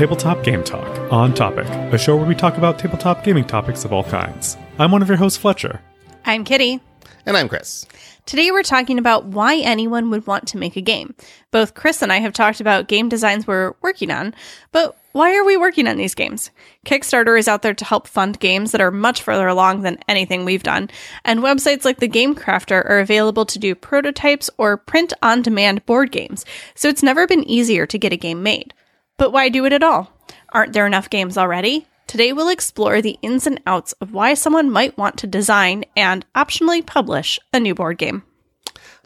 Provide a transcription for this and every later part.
and welcome to Tabletop Game Talk on Topic, a show where we talk about tabletop gaming topics of all kinds. I'm one of your hosts, Fletcher. I'm Kitty. And I'm Chris. Today we're talking about why anyone would want to make a game. Both Chris and I have talked about game designs we're working on, but why are we working on these games? Kickstarter is out there to help fund games that are much further along than anything we've done, and websites like the Game Crafter are available to do prototypes or print on demand board games, so it's never been easier to get a game made. But why do it at all? Aren't there enough games already? Today we'll explore the ins and outs of why someone might want to design and optionally publish a new board game.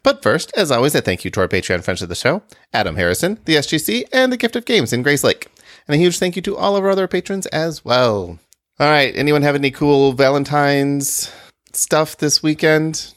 But first, as always, a thank you to our Patreon friends of the show, Adam Harrison, the SGC, and the Gift of Games in Grace Lake. And a huge thank you to all of our other patrons as well. All right, anyone have any cool Valentine's stuff this weekend?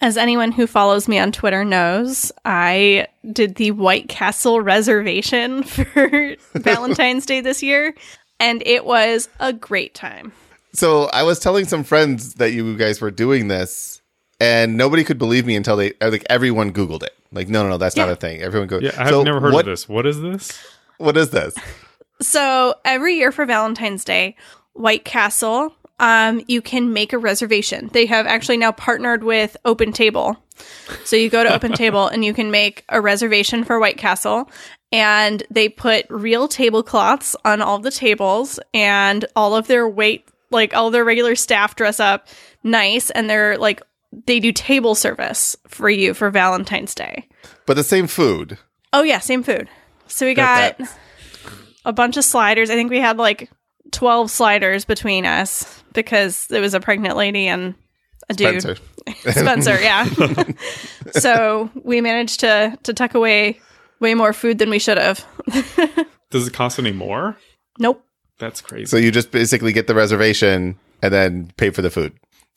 As anyone who follows me on Twitter knows, I did the White Castle reservation for Valentine's Day this year, and it was a great time. So I was telling some friends that you guys were doing this, and nobody could believe me until they like everyone Googled it. Like, no, no, no, that's not a thing. Everyone goes. Yeah, I've so never heard what, of this. What is this? What is this? So every year for Valentine's Day, White Castle, um, you can make a reservation. They have actually now partnered with Open Table. So you go to Open Table and you can make a reservation for White Castle. And they put real tablecloths on all the tables and all of their wait, like all their regular staff dress up nice. And they're like, they do table service for you for Valentine's Day. But the same food. Oh, yeah, same food. So we got a bunch of sliders. I think we had like 12 sliders between us because it was a pregnant lady and a dude. Spencer. Spencer, yeah. so we managed to to tuck away way more food than we should have. Does it cost any more? Nope. That's crazy. So you just basically get the reservation and then pay for the food.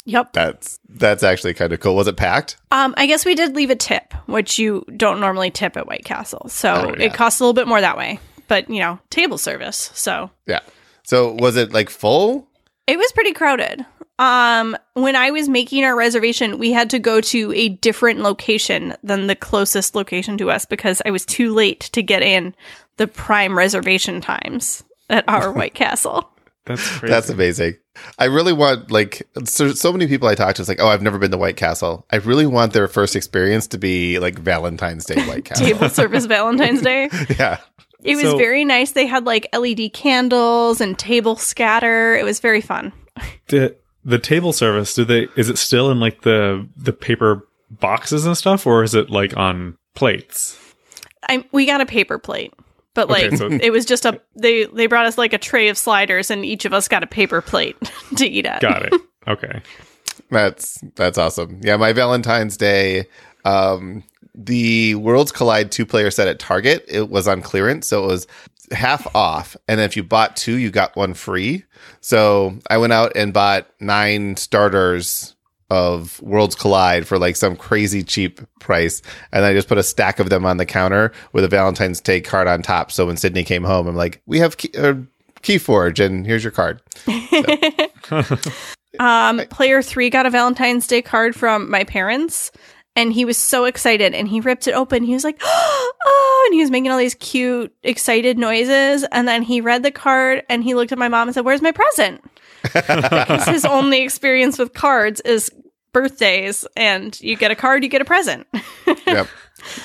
Yep. That's that's actually kind of cool. Was it packed? Um, I guess we did leave a tip, which you don't normally tip at White Castle. So Oh, yeah. it costs a little bit more that way. But, you know, table service. So Yeah. So was it like full? It was pretty crowded. Um, when I was making our reservation, we had to go to a different location than the closest location to us because I was too late to get in the prime reservation times at our White Castle. That's crazy. That's amazing. I really want like so, so many people I talk to. It's like, oh, I've never been to White Castle. I really want their first experience to be like Valentine's Day White Castle. Table service Valentine's Day. yeah, It was So- very nice. They had like LED candles and table scatter. It was very fun. the the table service. Do they? Is it still in like the the paper boxes and stuff, or is it like on plates? I we got a paper plate, but Okay, like so- it was just a they they brought us like a tray of sliders and each of us got a paper plate to eat at. Got it. Okay. that's that's awesome. Yeah, my Valentine's Day, um, the Worlds Collide two player set at Target. It was on clearance, so it was half off. And then if you bought two, you got one free. So I went out and bought nine starters of Worlds Collide for like some crazy cheap price. And I just put a stack of them on the counter with a Valentine's Day card on top. So when Sydney came home, I'm like, we have key, uh, Keyforge and here's your card. Um, player three got a Valentine's Day card from my parents, and he was so excited. And he ripped it open. He was like, "Oh!" And he was making all these cute, excited noises. And then he read the card, and he looked at my mom and said, "Where's my present?" because his only experience with cards is birthdays, and you get a card, you get a present. yep.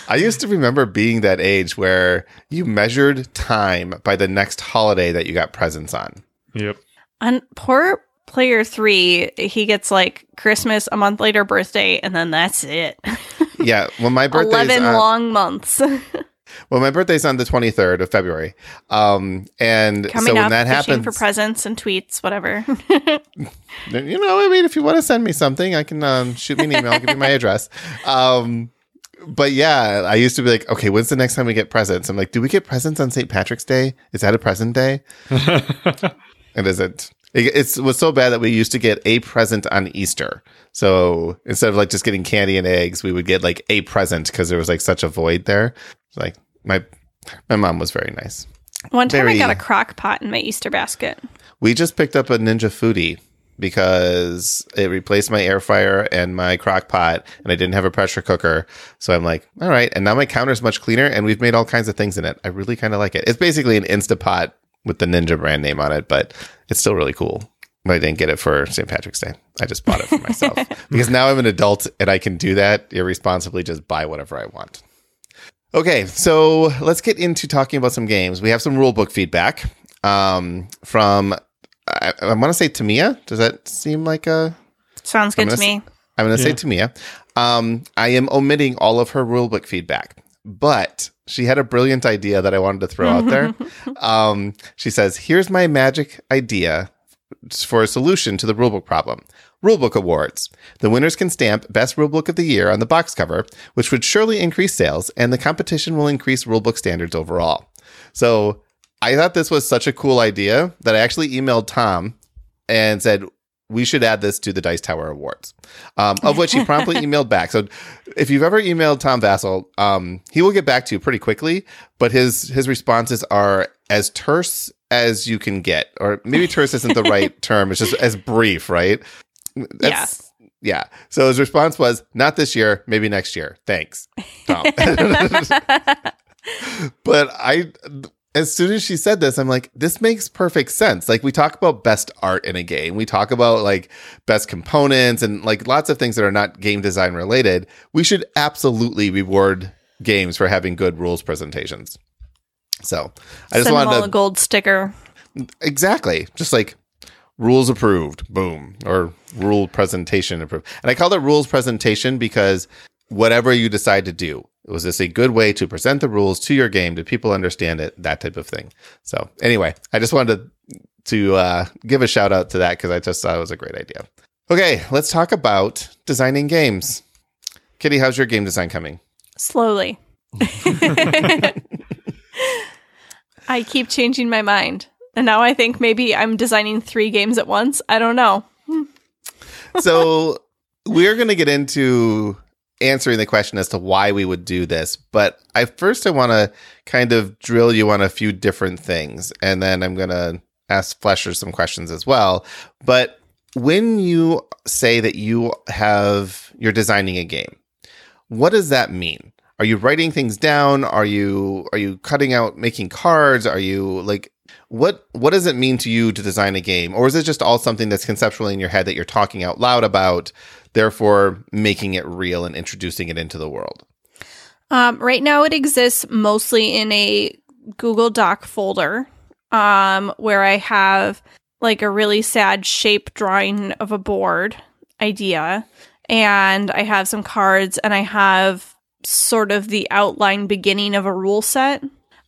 I used to remember being that age where you measured time by the next holiday that you got presents on. Yep. And poor player three, he gets like Christmas, a month later, birthday, and then that's it. Yeah, when my birthday's Eleven on, long months. well, my birthday's on the 23rd of February. Um, and Coming so when up, that fishing happens, for presents and tweets, whatever. you know, I mean, if you want to send me something, I can um, shoot me an email, I'll give you my address. Um, but yeah, I used to be like, okay, when's the next time we get presents? I'm like, do we get presents on St. Patrick's Day? Is that a present day? It isn't. It, was so bad that we used to get a present on Easter. So instead of like just getting candy and eggs, we would get like a present because there was like such a void there. Like my my mom was very nice. One time I got a crock pot in my Easter basket. We just picked up a Ninja Foodi because it replaced my air fryer and my crock pot and I didn't have a pressure cooker. So I'm like, all right. And now my counter's much cleaner and we've made all kinds of things in it. I really kind of like it. It's basically an Instapot with the Ninja brand name on it, but it's still really cool. But I didn't get it for St. Patrick's Day. I just bought it for myself because now I'm an adult and I can do that irresponsibly, just buy whatever I want. Okay, so let's get into talking about some games. We have some rulebook feedback um, from, I, I want to say Tamia. Does that seem like a. Sounds good to gonna me. I'm going to Yeah. say Tamia. Um, I am omitting all of her rulebook feedback, but she had a brilliant idea that I wanted to throw out there. Um, she says, "Here's my magic idea for a solution to the rulebook problem: rulebook awards. The winners can stamp best rulebook of the year on the box cover, which would surely increase sales, and the competition will increase rulebook standards overall." So. I thought this was such a cool idea that I actually emailed Tom and said, we should add this to the Dice Tower Awards, um, of which he promptly emailed back. So, if you've ever emailed Tom Vasel, um, he will get back to you pretty quickly. But his his responses are as terse as you can get, or maybe terse isn't the right term. It's just as brief, right? That's- yeah. So his response was, "Not this year, maybe next year. Thanks, Tom." but I, as soon as she said this, I'm like, this makes perfect sense. Like we talk about best art in a game, we talk about like best components and like lots of things that are not game design related. We should absolutely reward games for having good rules presentations. So I just Send wanted to a gold sticker. exactly just like rules approved, boom, or rule presentation approved. And I call it rules presentation because whatever you decide to do, was this a good way to present the rules to your game? Did people understand it? That type of thing. So anyway, I just wanted to, to uh, give a shout out to that because I just thought it was a great idea. Okay, let's talk about designing games. Kitty, how's your game design coming? Slowly. I keep changing my mind. And now I think maybe I'm designing three games at once. I don't know. so we're going to get into answering the question as to why we would do this but i first i want to kind of drill you on a few different things and then i'm going to ask Fletcher some questions as well. But when you say that you have you're designing a game what does that mean? Are you writing things down? Are you are you cutting out making cards? Are you like what what does it mean to you to design a game? Or is it just all something that's conceptually in your head that you're talking out loud about therefore making it real and introducing it into the world Um, right now, it exists mostly in a Google Doc folder um, where I have like a really sad shape drawing of a board idea, and I have some cards, and I have sort of the outline beginning of a rule set.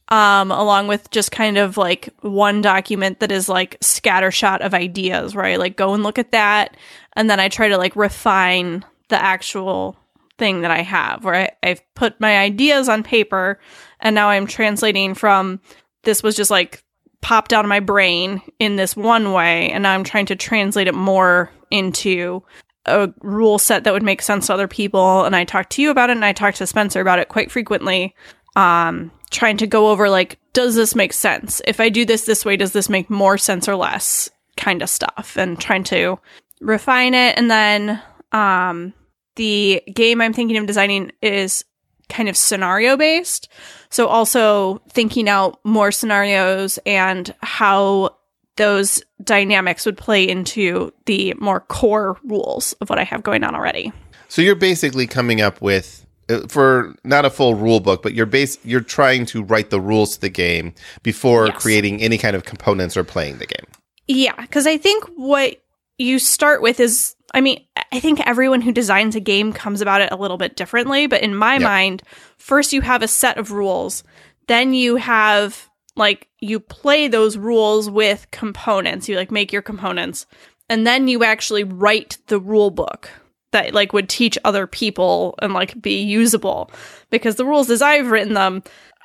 Um, along with just kind of like one document that is like scattershot of ideas, right? Like go and look at that, and then I try to like refine the actual thing that I have, where I, I've put my ideas on paper and now I'm translating from this was just like popped out of my brain in this one way, and now I'm trying to translate it more into a rule set that would make sense to other people. And I talk to you about it, and I talk to Spencer about it quite frequently. Um, trying to go over like, does this make sense? If I do this this way, does this make more sense or less? Kind of stuff, and trying to refine it, and then um the game I'm thinking of designing is kind of scenario based. So also thinking out more scenarios and how those dynamics would play into the more core rules of what I have going on already. so you're basically coming up with Uh, for not a full rule book but you're base you're trying to write the rules to the game before Yes. creating any kind of components or playing the game Yeah, because I think what you start with is, I mean, I think everyone who designs a game comes about it a little bit differently, but in my Yep. mind, first you have a set of rules, then you have like you play those rules with components. You like make your components, and then you actually write the rule book that like would teach other people and like be usable because the rules as I've written them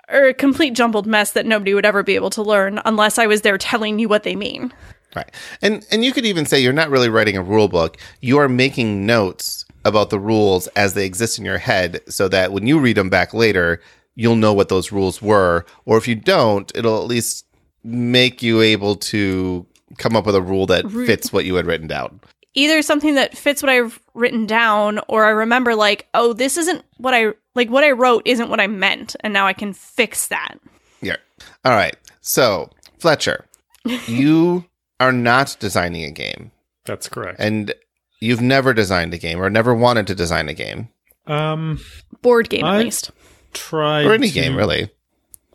are a complete jumbled mess that nobody would ever be able to learn unless I was there telling you what they mean. Right. And and you could even say you're not really writing a rule book. You are making notes about the rules as they exist in your head so that when you read them back later, you'll know what those rules were. Or if you don't, it'll at least make you able to come up with a rule that fits what you had written down. Either something that fits what I've written down, or I remember like, oh, this isn't what I like. What I wrote isn't what I meant, and now I can fix that. Yeah. All right. So, Fletcher, you are not designing a game, That's correct. and you've never designed a game or never wanted to design a game Um, Board game, at I- least. Tried or any to- game, really.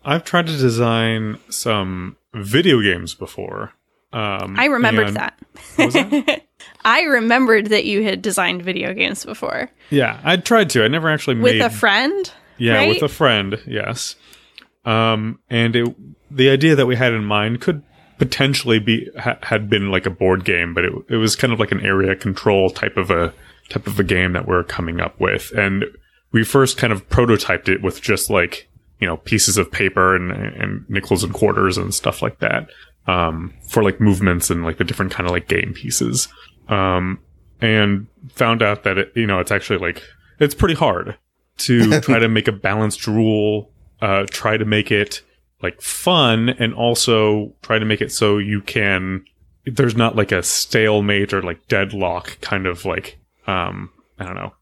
I've tried to design some video games before. Um, I remembered that. What was that? I remembered that you had designed video games before yeah, I tried to. I never actually with made a friend. Yeah, right? with a friend, yes. Um, and it, the idea that we had in mind could potentially be ha- had been like a board game, but it it was kind of like an area control type of a type of a game that we're coming up with. And we first kind of prototyped it with just like you know pieces of paper and and nickels and quarters and stuff like that um, for like movements and like the different kind of like game pieces. Um, and found out that it, you know, it's actually like, it's pretty hard to try to make a balanced rule, uh, try to make it like fun and also try to make it so you can, there's not like a stalemate or like deadlock kind of like, um, I don't know.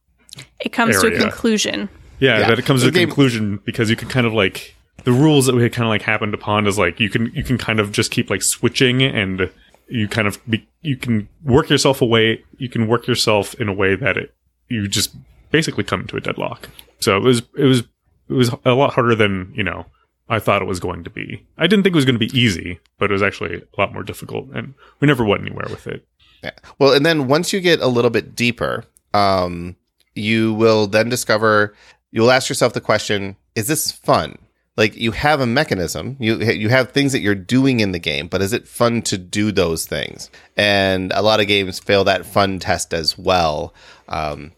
It comes to a conclusion. Yeah, Yeah. that it comes The to a game- conclusion because you can kind of like the rules that we had kind of like happened upon is like you can you can kind of just keep like switching and you kind of be, you can work yourself away you can work yourself in a way that it you just basically come to a deadlock. So it was it was it was a lot harder than you know I thought it was going to be. I didn't think it was going to be easy, but it was actually a lot more difficult, and we never went anywhere with it. Yeah. Well, and then once you get a little bit deeper, um, you will then discover you'll ask yourself the question: Is this fun? Like you have a mechanism, you you have things that you're doing in the game, but is it fun to do those things? And a lot of games fail that fun test as well. Um,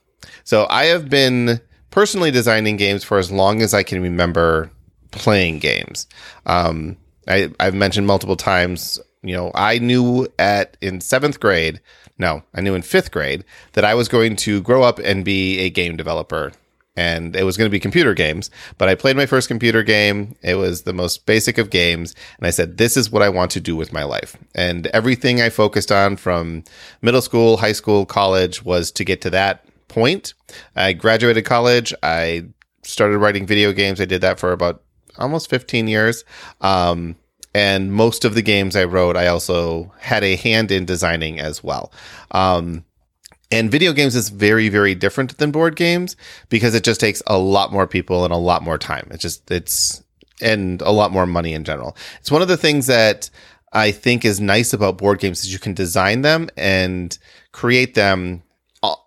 so I have been personally designing games for as long as I can remember playing games. Um, I, I've mentioned multiple times, you know, I knew at in seventh grade, no, I knew in fifth grade that I was going to grow up and be a game developer. And it was going to be computer games, but I played my first computer game. It was the most basic of games. And I said, this is what I want to do with my life. And everything I focused on from middle school, high school, college was to get to that point. I graduated college. I started writing video games. I did that for about almost 15 years. Um, and most of the games I wrote, I also had a hand in designing as well. Um, and video games is very, very different than board games because it just takes a lot more people and a lot more time. It's just, it's, and a lot more money in general. It's one of the things that I think is nice about board games is you can design them and create them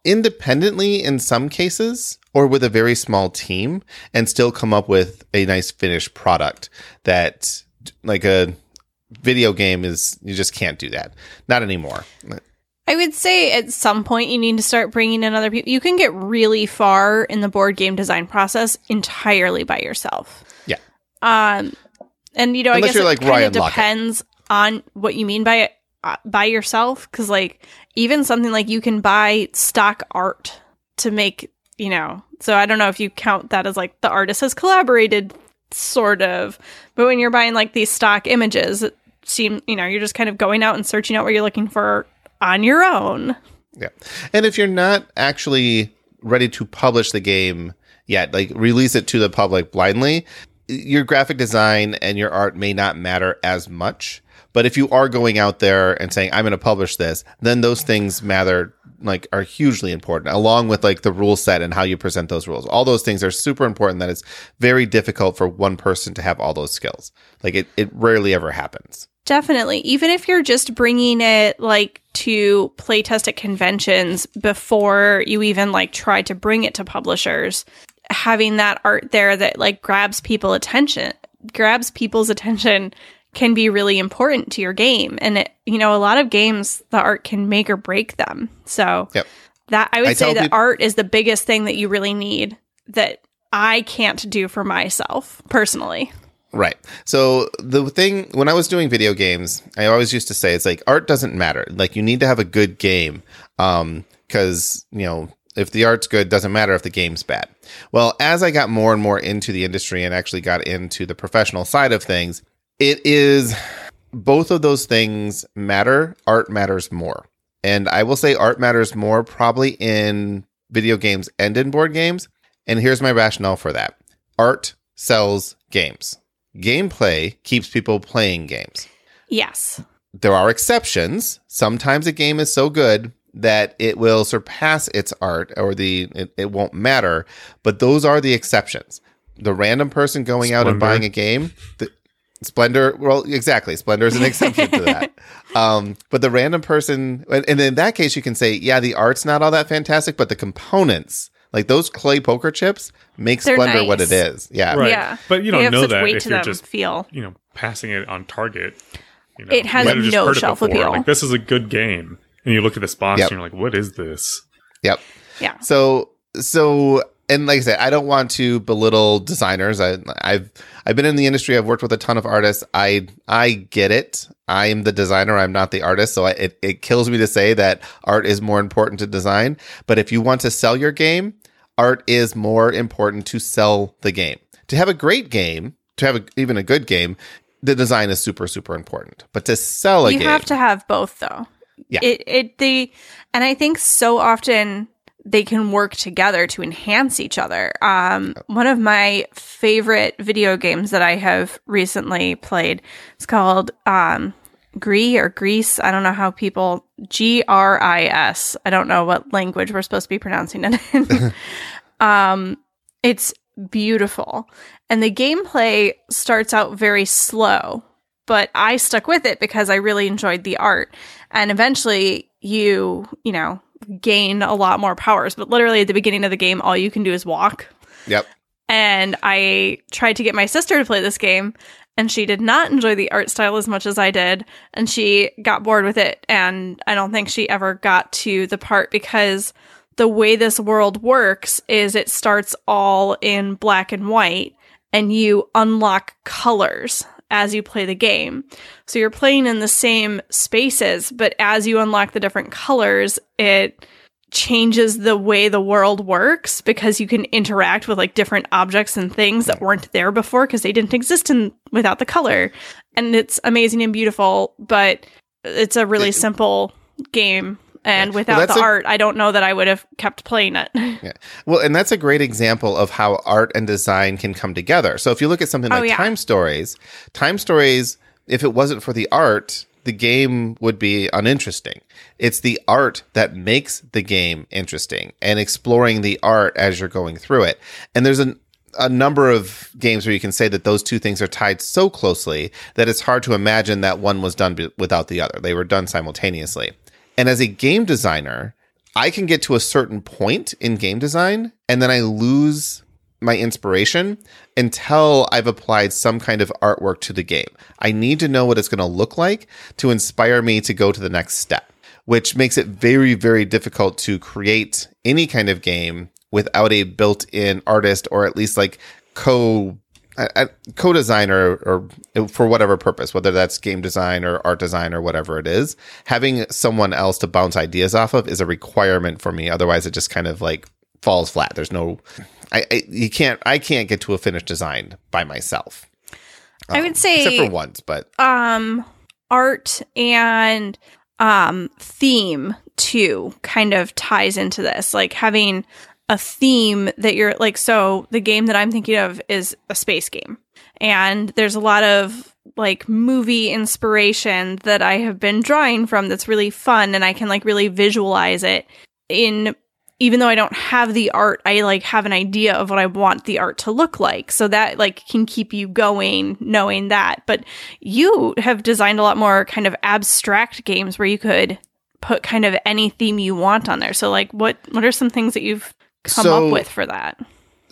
independently in some cases or with a very small team and still come up with a nice finished product that like a video game is you just can't do that not anymore I would say at some point you need to start bringing in other people. You can get really far in the board game design process entirely by yourself. Yeah. Um, and you know, Unless I guess you're it like kind Ryan of Laukat. depends on what you mean by it uh, by yourself. Because like even something like you can buy stock art to make, you know. So I don't know if you count that as like the artist has collaborated, sort of. But when you're buying like these stock images, it seem you know you're just kind of going out and searching out what you're looking for on your own. Yeah. And if you're not actually ready to publish the game yet, like release it to the public blindly, your graphic design and your art may not matter as much. But if you are going out there and saying, I'm going to publish this, then those things matter, like, are hugely important, along with like the rule set and how you present those rules. All those things are super important that it's very difficult for one person to have all those skills. Like, it, it rarely ever happens. Definitely. Even if you're just bringing it like to playtest at conventions before you even like try to bring it to publishers, having that art there that like grabs people attention, grabs people's attention can be really important to your game. And it, you know, a lot of games the art can make or break them. So Yep. that I would I say that peop- art is the biggest thing that you really need that I can't do for myself personally. Right. So the thing when I was doing video games, I always used to say it's like art doesn't matter. Like you need to have a good game. Um cuz you know, if the art's good, doesn't matter if the game's bad. Well, as I got more and more into the industry and actually got into the professional side of things, it is both of those things matter. Art matters more. And I will say art matters more probably in video games and in board games. And here's my rationale for that art sells games, gameplay keeps people playing games. Yes. There are exceptions. Sometimes a game is so good that it will surpass its art or the it, it won't matter, but those are the exceptions. The random person going out and buying a game, the, Splendor, well, exactly. Splendor is an exception to that. Um, but the random person, and and in that case, you can say, yeah, the art's not all that fantastic, but the components, like those clay poker chips, make They're Splendor what it is. Yeah. Right. Yeah. But you They don't have know such that weight if to you're them, just feel. you know passing it on Target. You know, It has you might have just no heard it shelf before. appeal. Like this is a good game, and you look at this box Yep. and you're like, "What is this?" Yep. Yeah. So so and like I said, I don't want to belittle designers. I I've I've been in the industry. I've worked with a ton of artists. I I get it. I'm the designer. I'm not the artist. So I, it it kills me to say that art is more important to design. But if you want to sell your game, art is more important to sell the game. To have a great game, to have a, even a good game, the design is super super important. But to sell a you game, have to have both though Yeah. it it they and i think so often they can work together to enhance each other um one of my favorite video games that i have recently played is called um Gree or Greece. I don't know how people G R I S. I don't know what language we're supposed to be pronouncing it in. um, it's beautiful, and the gameplay starts out very slow, but I stuck with it because I really enjoyed the art. And eventually, you you know gain a lot more powers. But literally at the beginning of the game, all you can do is walk. Yep. And I tried to get my sister to play this game, and she did not enjoy the art style as much as I did. And she got bored with it. And I don't think she ever got to the part because the way this world works is it starts all in black and white, and you unlock colors as you play the game. So you're playing in the same spaces, but as you unlock the different colors, it changes the way the world works because you can interact with like different objects and things that weren't there before because they didn't exist in without the color. And it's amazing and beautiful, but it's a really simple game and without that's the a- art, I don't know that I would have kept playing it. Yeah. Well, and that's a great example of how art and design can come together. So if you look at something Oh, like yeah. Time Stories, Time Stories, if it wasn't for the art, the game would be uninteresting. It's the art that makes the game interesting and exploring the art as you're going through it. And there's an a number of games where you can say that those two things are tied so closely that it's hard to imagine that one was done be- without the other. They were done simultaneously. And as a game designer, I can get to a certain point in game design and then I lose my inspiration until I've applied some kind of artwork to the game. I need to know what it's going to look like to inspire me to go to the next step, which makes it very, very difficult to create any kind of game without a built in artist or at least like co a, co-designer or for whatever purpose whether that's game design or art design or whatever it is having someone else to bounce ideas off of is a requirement for me. Otherwise it just kind of like falls flat. There's no i, I you can't i can't get to a finished design by myself. I would say except for once but um art and um theme too kind of ties into this. Like having a theme that you're like so the game that i'm thinking of is a space game and there's a lot of like movie inspiration that i have been drawing from that's really fun and i can like really visualize it in even though I don't have the art, I like have an idea of what I want the art to look like. So that like can keep you going knowing that. But you have designed a lot more kind of abstract games where you could put kind of any theme you want on there. So like what what are some things that you've come So- up with for that?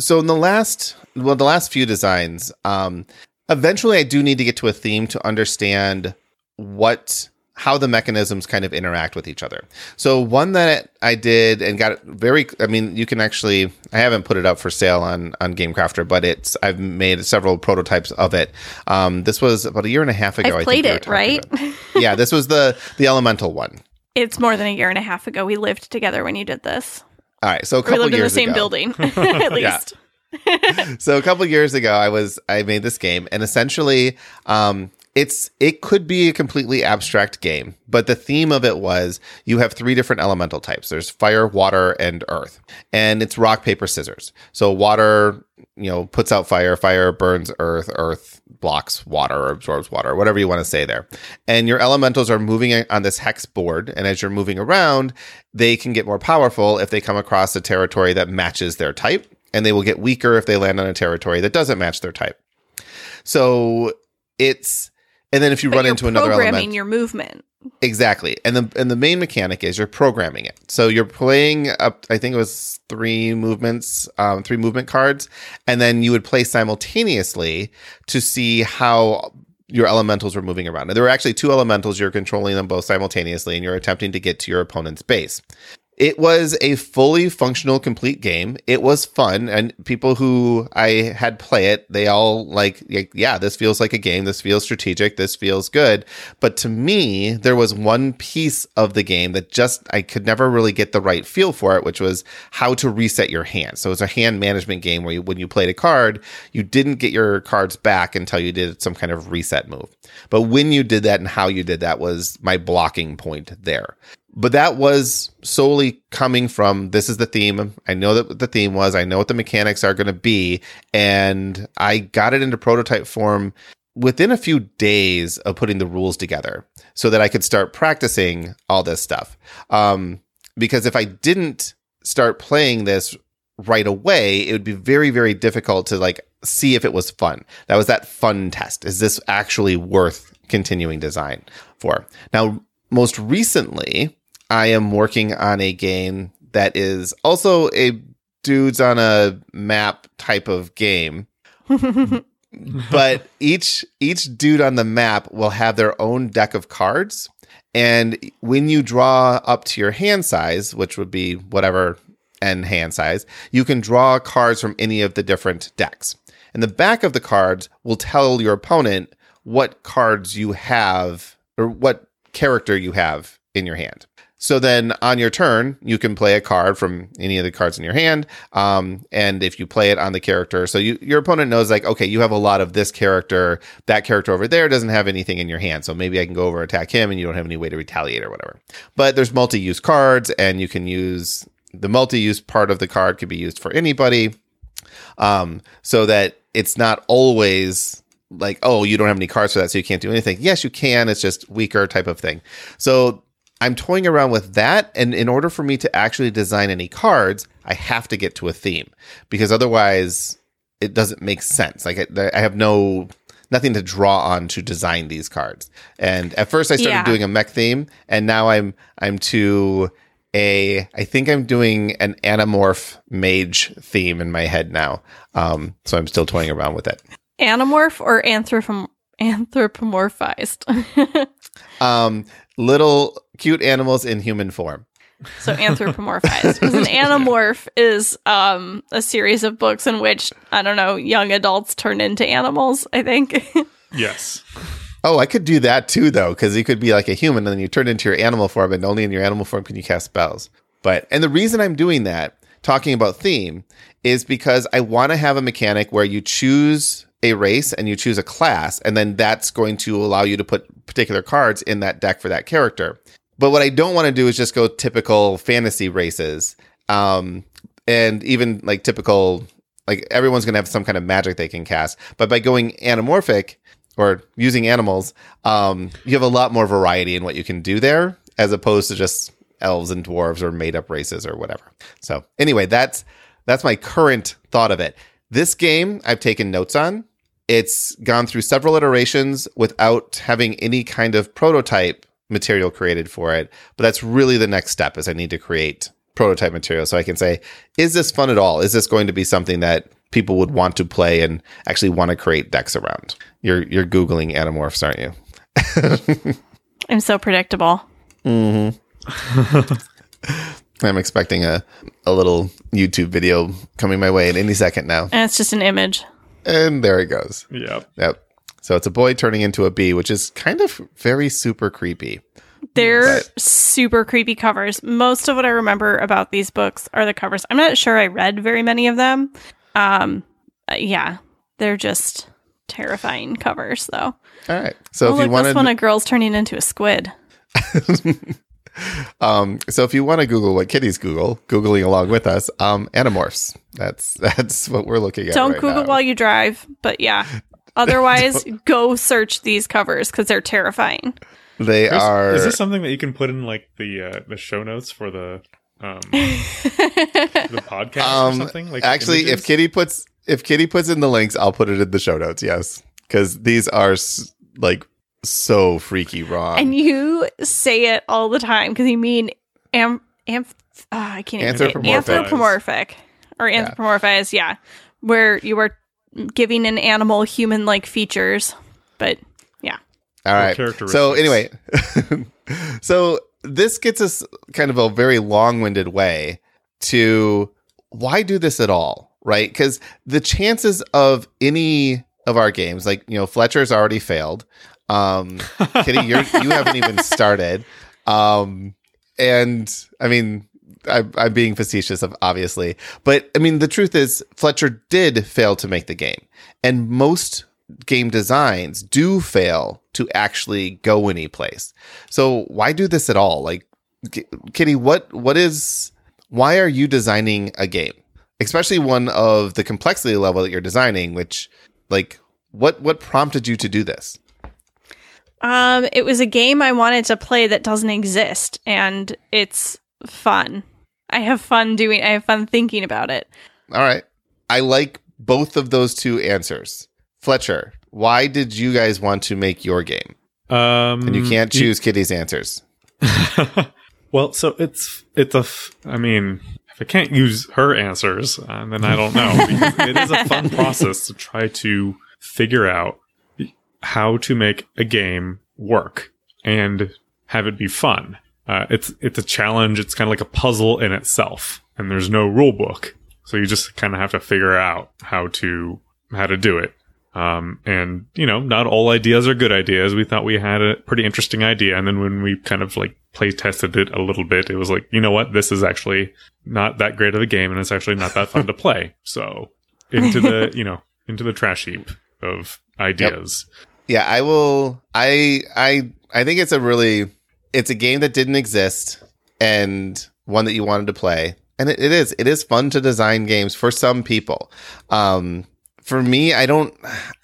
so in the last well the last few designs um eventually i do need to get to a theme to understand what how the mechanisms kind of interact with each other so one that i did and got very i mean you can actually i haven't put it up for sale on on gamecrafter but it's i've made several prototypes of it um this was about a year and a half ago I've I played it, we right? yeah this was the the elemental one It's more than a year and a half ago. We lived together when you did this. All right so a couple We lived in the same ago- building, at least. so a couple years ago i was i made this game and essentially um it's it could be a completely abstract game, but the theme of it was you have three different elemental types. There's fire, water, and earth. And it's rock, paper, scissors. So water, you know, puts out fire, fire burns earth, earth blocks water or absorbs water, whatever you want to say there. And your elementals are moving on this hex board, and as you're moving around, they can get more powerful if they come across a territory that matches their type, and they will get weaker if they land on a territory that doesn't match their type. So it's and then if you But run into another programming element, your movement. exactly. And the and the main mechanic is you're programming it. So you're playing up. I think it was three movements, um, three movement cards, and then you would play simultaneously to see how your elementals were moving around. And there were actually two elementals. You're controlling them both simultaneously, and you're attempting to get to your opponent's base. It was a fully functional, complete game. It was fun, and people who I had play it, they all like, yeah, this feels like a game. This feels strategic. This feels good. But to me, there was one piece of the game that just I could never really get the right feel for it, which was how to reset your hand. So it's a hand management game where you, when you played a card, you didn't get your cards back until you did some kind of reset move. But when you did that and how you did that was my blocking point there but that was solely coming from this is the theme. I know that the theme was. I know what the mechanics are going to be. And I got it into prototype form within a few days of putting the rules together so that I could start practicing all this stuff. Um, because if I didn't start playing this right away, it would be very, very difficult to like see if it was fun. That was that fun test. Is this actually worth continuing design for? Now, most recently, I am working on a game that is also a dudes on a map type of game. but each each dude on the map will have their own deck of cards and when you draw up to your hand size, which would be whatever n hand size, you can draw cards from any of the different decks. And the back of the cards will tell your opponent what cards you have or what character you have in your hand. So then on your turn, you can play a card from any of the cards in your hand. Um, and if you play it on the character, so you, your opponent knows like, okay, you have a lot of this character. That character over there doesn't have anything in your hand. So maybe I can go over attack him and you don't have any way to retaliate or whatever. But there's multi-use cards and you can use the multi-use part of the card could be used for anybody. Um, so that it's not always like, oh, you don't have any cards for that, so you can't do anything. Yes, you can. It's just weaker type of thing. So I'm toying around with that. And in order for me to actually design any cards, I have to get to a theme because otherwise it doesn't make sense. Like I, I have no nothing to draw on to design these cards. And at first I started Yeah. doing a mech theme and now I'm I'm to a I think I'm doing an anamorph mage theme in my head now. Um so I'm still toying around with it. Anamorph or anthropom- anthropomorphized? Um little cute animals in human form. so anthropomorphized. Because an animorph is um, a series of books in which, I don't know, young adults turn into animals, I think. Yes. Oh, I could do that too, though, because you could be like a human and then you turn into your animal form, and only in your animal form can you cast spells. But, and the reason I'm doing that, talking about theme, is because I want to have a mechanic where you choose a race and you choose a class, and then that's going to allow you to put particular cards in that deck for that character. But what I don't want to do is just go typical fantasy races, um, and even like typical, like everyone's going to have some kind of magic they can cast. But by going anamorphic, or using animals, um, you have a lot more variety in what you can do there, as opposed to just elves and dwarves or made up races or whatever. So anyway, that's that's my current thought of it. This game I've taken notes on. It's gone through several iterations without having any kind of prototype material created for it. But that's really the next step is I need to create prototype material so I can say, is this fun at all? Is this going to be something that people would want to play and actually want to create decks around? You're you're googling anamorphs, aren't you? I'm so predictable. Mm-hmm. I'm expecting a a little YouTube video coming my way in any second now. And it's just an image. And there it goes. Yep. Yep. So it's a boy turning into a bee, which is kind of very super creepy. They're But- super creepy covers. Most of what I remember about these books are the covers. I'm not sure I read very many of them. Um, yeah, they're just terrifying covers, though. All right. So oh, if you look, want this one a girl's turning into a squid. Um, so if you want to Google what kitties Google, googling along with us, um, Animorphs. That's that's what we're looking at. Don't right Google now. while you drive, but yeah. Otherwise, go search these covers because they're terrifying. they Chris, are. Is this something that you can put in like the uh, the show notes for the um the podcast or um, something? Like actually, if? Kitty puts if Kitty puts in the links, I'll put it in the show notes. Yes, because these are s- like so freaky wrong. and you say it all the time because you mean am am ah, I can't even say it. Anthropomorphize. anthropomorphic or Yeah. anthropomorphize, yeah, where you are giving an animal human like features, but yeah, All right. So anyway, so this gets us kind of a very long-winded way to why do this at all, right? Because the chances of any of our games, like you know, Fletcher's already failed. Um, Kitty, you're, you haven't even started. Um, and I mean, I, I'm being facetious, of obviously, but I mean, the truth is, Fletcher did fail to make the game, and most game designs do fail to actually go any place. So why do this at all? Like, Kitty, what what is? Why are you designing a game, especially one of the complexity level that you're designing? Which, like, what what prompted you to do this? um, it was a game I wanted to play that doesn't exist, and it's fun. I have fun doing. I have fun thinking about it. All right, I like both of those two answers. Fletcher, why did you guys want to make your game? um, And you can't choose Kitty's answers. well, so it's it's a. F- I mean, if I can't use her answers, uh, then I don't know. it is a fun process to try to figure out how to make a game work and have it be fun. Uh, it's it's a challenge. It's kind of like a puzzle in itself, and there's no rule book, so you just kind of have to figure out how to how to do it. Um, and you know, not all ideas are good ideas. We thought we had a pretty interesting idea, and then when we kind of like play tested it a little bit, it was like, you know what, this is actually not that great of a game, and it's actually not that fun to play. So into the you know into the trash heap of ideas. Yeah, I will. I I I think it's a really it's a game that didn't exist and one that you wanted to play, and it, it is it is fun to design games for some people. Um, for me, I don't.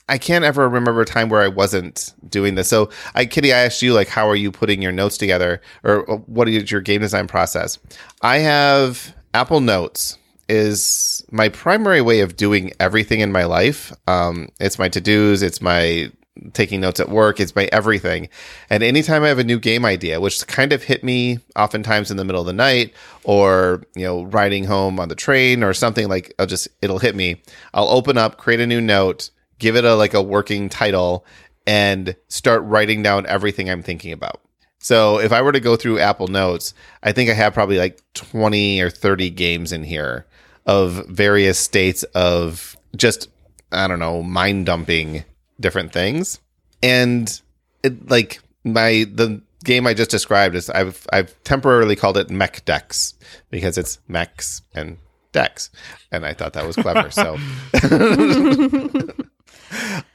I can't ever remember a time where I wasn't doing this. So, I, Kitty, I asked you like, how are you putting your notes together, or uh, what is your game design process? I have Apple Notes is my primary way of doing everything in my life. Um, it's my to dos, it's my taking notes at work, it's my everything. And anytime I have a new game idea, which kind of hit me oftentimes in the middle of the night or, you know, riding home on the train or something like I'll just it'll hit me. I'll open up, create a new note, give it a like a working title and start writing down everything I'm thinking about. So if I were to go through Apple Notes, I think I have probably like 20 or 30 games in here of various states of just I don't know, mind dumping different things. And it like my the game I just described is I've I've temporarily called it Mech Dex because it's mechs and decks. And I thought that was clever. so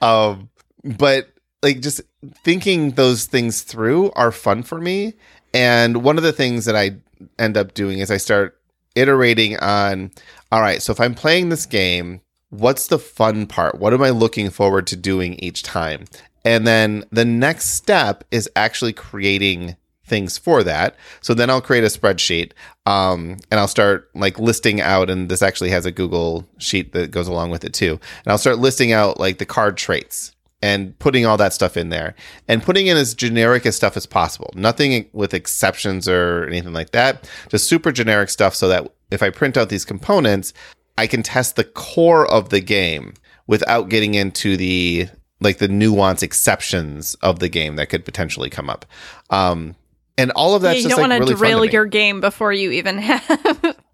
um but like just thinking those things through are fun for me. And one of the things that I end up doing is I start iterating on, all right, so if I'm playing this game, what's the fun part? What am I looking forward to doing each time? And then the next step is actually creating things for that. So then I'll create a spreadsheet um, and I'll start like listing out, and this actually has a Google sheet that goes along with it too. And I'll start listing out like the card traits and putting all that stuff in there and putting in as generic as stuff as possible. Nothing with exceptions or anything like that. Just super generic stuff so that if I print out these components, I can test the core of the game without getting into the like the nuance exceptions of the game that could potentially come up. Um, and all of Yeah, you don't like want to really to derail your game before you even have.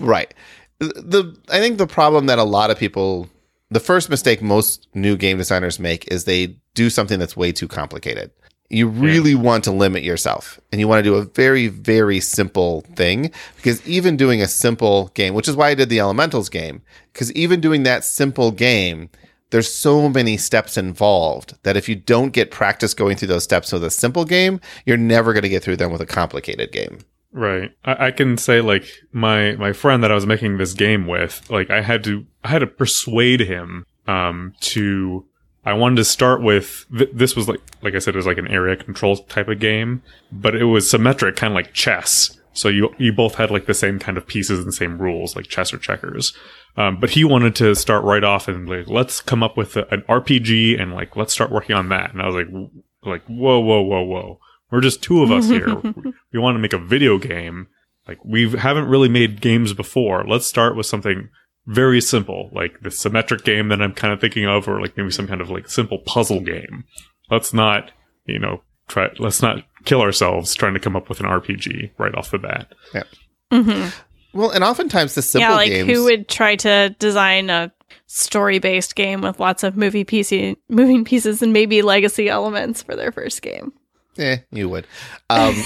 Right. The I think the problem that a lot of people the first mistake most new game designers make is they do something that's way too complicated. You really want to limit yourself and you want to do a very very simple thing because even doing a simple game, which is why I did the Elementals game, because even doing that simple game there's so many steps involved that if you don't get practice going through those steps with a simple game, you're never going to get through them with a complicated game. Right. I, I can say like my my friend that I was making this game with, like I had to I had to persuade him um to I wanted to start with th- this was like like I said it was like an area control type of game, but it was symmetric, kind of like chess. So you you both had like the same kind of pieces and same rules, like chess or checkers. Um, but he wanted to start right off and like let's come up with a, an RPG and like let's start working on that. And I was like w- like whoa whoa whoa whoa, we're just two of us here. we want to make a video game. Like we haven't really made games before. Let's start with something very simple, like the symmetric game that I'm kind of thinking of, or like maybe some kind of like simple puzzle game. Let's not, you know, try. Let's not kill ourselves trying to come up with an RPG right off the bat. Yeah. Mm-hmm. Well, and oftentimes the simple yeah, like games. who would try to design a story-based game with lots of movie PC moving pieces and maybe legacy elements for their first game? Eh, you would. Um,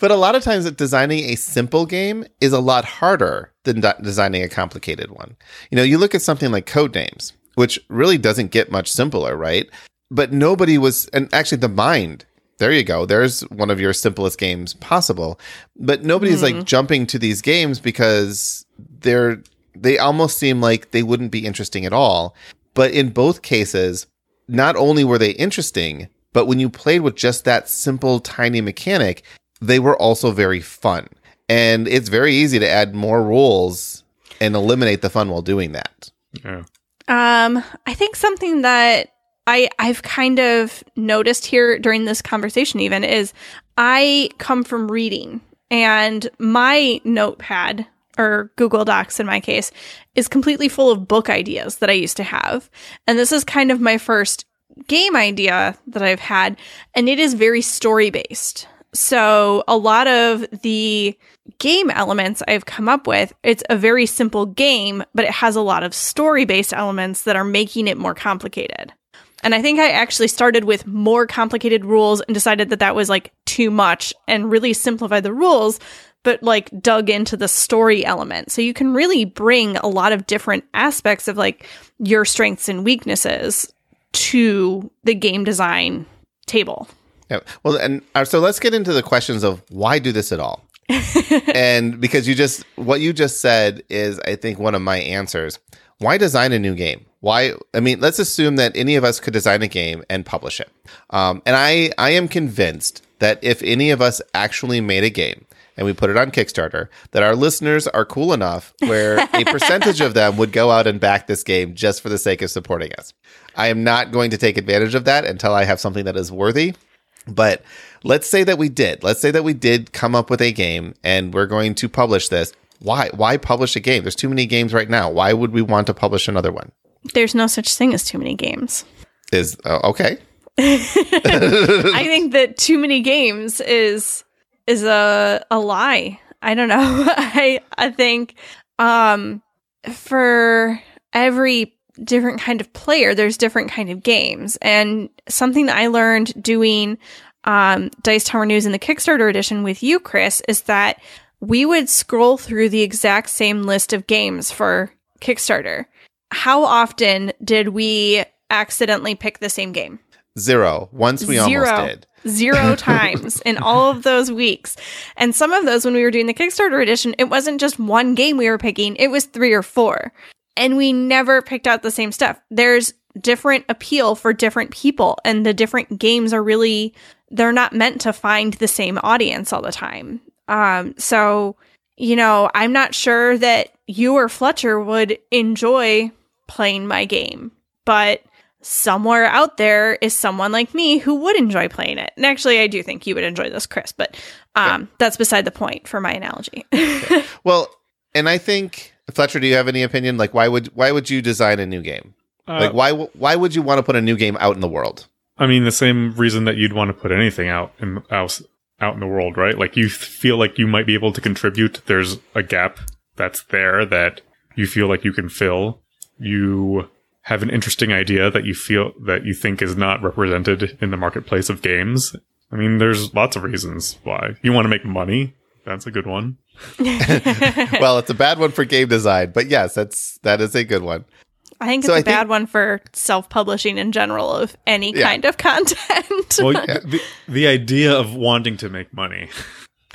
but a lot of times, designing a simple game is a lot harder than de- designing a complicated one. You know, you look at something like Codenames, which really doesn't get much simpler, right? But nobody was, and actually, the mind. There you go. There's one of your simplest games possible. But nobody's like mm-hmm. jumping to these games because they're they almost seem like they wouldn't be interesting at all. But in both cases, not only were they interesting, but when you played with just that simple, tiny mechanic, they were also very fun. And it's very easy to add more rules and eliminate the fun while doing that. Yeah. Um, I think something that I I've kind of noticed here during this conversation even is I come from reading and my notepad or Google Docs in my case is completely full of book ideas that I used to have. And this is kind of my first game idea that I've had and it is very story based. So a lot of the game elements I've come up with, it's a very simple game, but it has a lot of story based elements that are making it more complicated. And I think I actually started with more complicated rules and decided that that was like too much and really simplified the rules, but like dug into the story element. So you can really bring a lot of different aspects of like your strengths and weaknesses to the game design table. Yeah. Well, and uh, so let's get into the questions of why do this at all? and because you just what you just said is I think one of my answers. Why design a new game? Why? I mean, let's assume that any of us could design a game and publish it. Um, and I, I am convinced that if any of us actually made a game and we put it on Kickstarter, that our listeners are cool enough where a percentage of them would go out and back this game just for the sake of supporting us. I am not going to take advantage of that until I have something that is worthy. But let's say that we did. Let's say that we did come up with a game and we're going to publish this. Why? Why publish a game? There's too many games right now. Why would we want to publish another one? There's no such thing as too many games. Is uh, okay. I think that too many games is is a a lie. I don't know. I I think um for every different kind of player there's different kind of games and something that I learned doing um Dice Tower News in the Kickstarter edition with you Chris is that we would scroll through the exact same list of games for Kickstarter. How often did we accidentally pick the same game? Zero. Once we Zero. almost did. Zero times in all of those weeks. And some of those, when we were doing the Kickstarter edition, it wasn't just one game we were picking, it was three or four. And we never picked out the same stuff. There's different appeal for different people, and the different games are really, they're not meant to find the same audience all the time. Um, so, you know, I'm not sure that you or Fletcher would enjoy playing my game, but somewhere out there is someone like me who would enjoy playing it. And actually, I do think you would enjoy this, Chris, but um, that's beside the point for my analogy. Well, and I think Fletcher, do you have any opinion? Like, why would why would you design a new game? Uh, like, why why would you want to put a new game out in the world? I mean, the same reason that you'd want to put anything out in out, out in the world, right? Like you feel like you might be able to contribute. There's a gap that's there that you feel like you can fill. You have an interesting idea that you feel that you think is not represented in the marketplace of games. I mean, there's lots of reasons why you want to make money. That's a good one. well, it's a bad one for game design, but yes, that's that is a good one. I think it's So a I think- bad one for self-publishing in general of any Yeah. kind of content. Well, the, the idea of wanting to make money.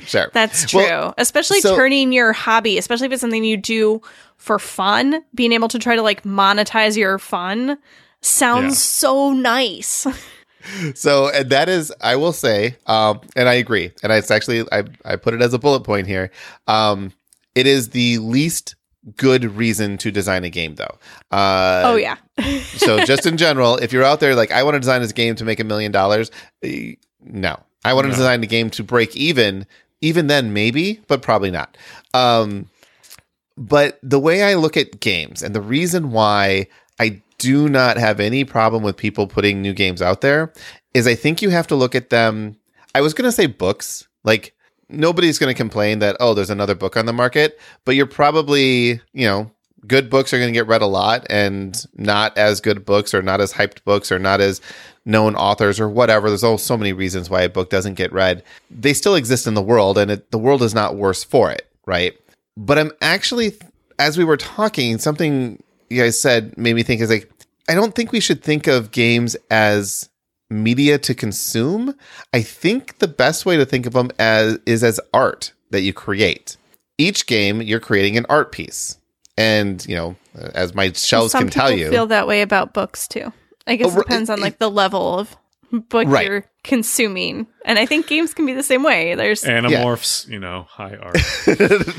Sure. That's true. Well, especially so- turning your hobby, especially if it's something you do for fun, being able to try to like monetize your fun sounds Yeah. so nice. So, and that is, I will say, um, and I agree, and it's actually, I, I put it as a bullet point here. Um, it is the least good reason to design a game, though. Uh, oh yeah. so, just in general, if you're out there like, I want to design this game to make a million dollars, eh, no, I want to No. design a game to break even. Even then, maybe, but probably not. Um, but the way I look at games and the reason why I do not have any problem with people putting new games out there is I think you have to look at them. I was going to say books. Like nobody's going to complain that, oh, there's another book on the market, but you're probably, you know, good books are going to get read a lot and not as good books or not as hyped books or not as known authors or whatever. There's all so many reasons why a book doesn't get read. They still exist in the world and it, the world is not worse for it, right? But I'm actually, as we were talking, something you guys said made me think is like, I don't think we should think of games as media to consume. I think the best way to think of them as is as art that you create. Each game, you're creating an art piece. And, you know, as my shelves can tell you. feel that way about books too. I guess Oh, it depends on like the level of book Right. you're consuming. And I think games can be the same way. There's Animorphs, you know, high art.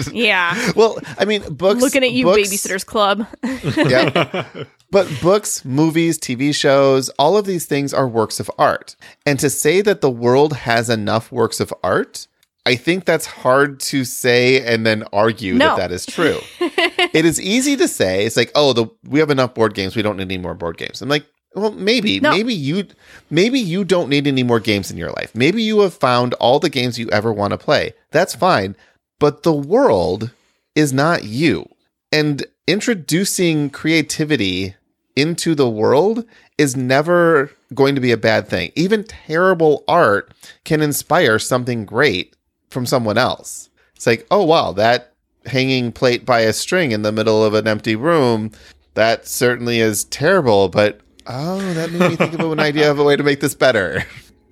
yeah. well, I mean, books. Looking at you, books- Babysitters Club. yeah. But books, movies, TV shows, all of these things are works of art. And to say that the world has enough works of art, I think that's hard to say and then argue No. that that is true. it is easy to say, it's like, oh, the we have enough board games, we don't need any more board games. I'm like, well, maybe, No. maybe you, maybe you don't need any more games in your life. Maybe you have found all the games you ever want to play. That's fine. But the world is not you. And introducing creativity into the world is never going to be a bad thing. Even terrible art can inspire something great from someone else. It's like, oh, wow, that hanging plate by a string in the middle of an empty room, that certainly is terrible, but oh, that made me think of an idea of a way to make this better.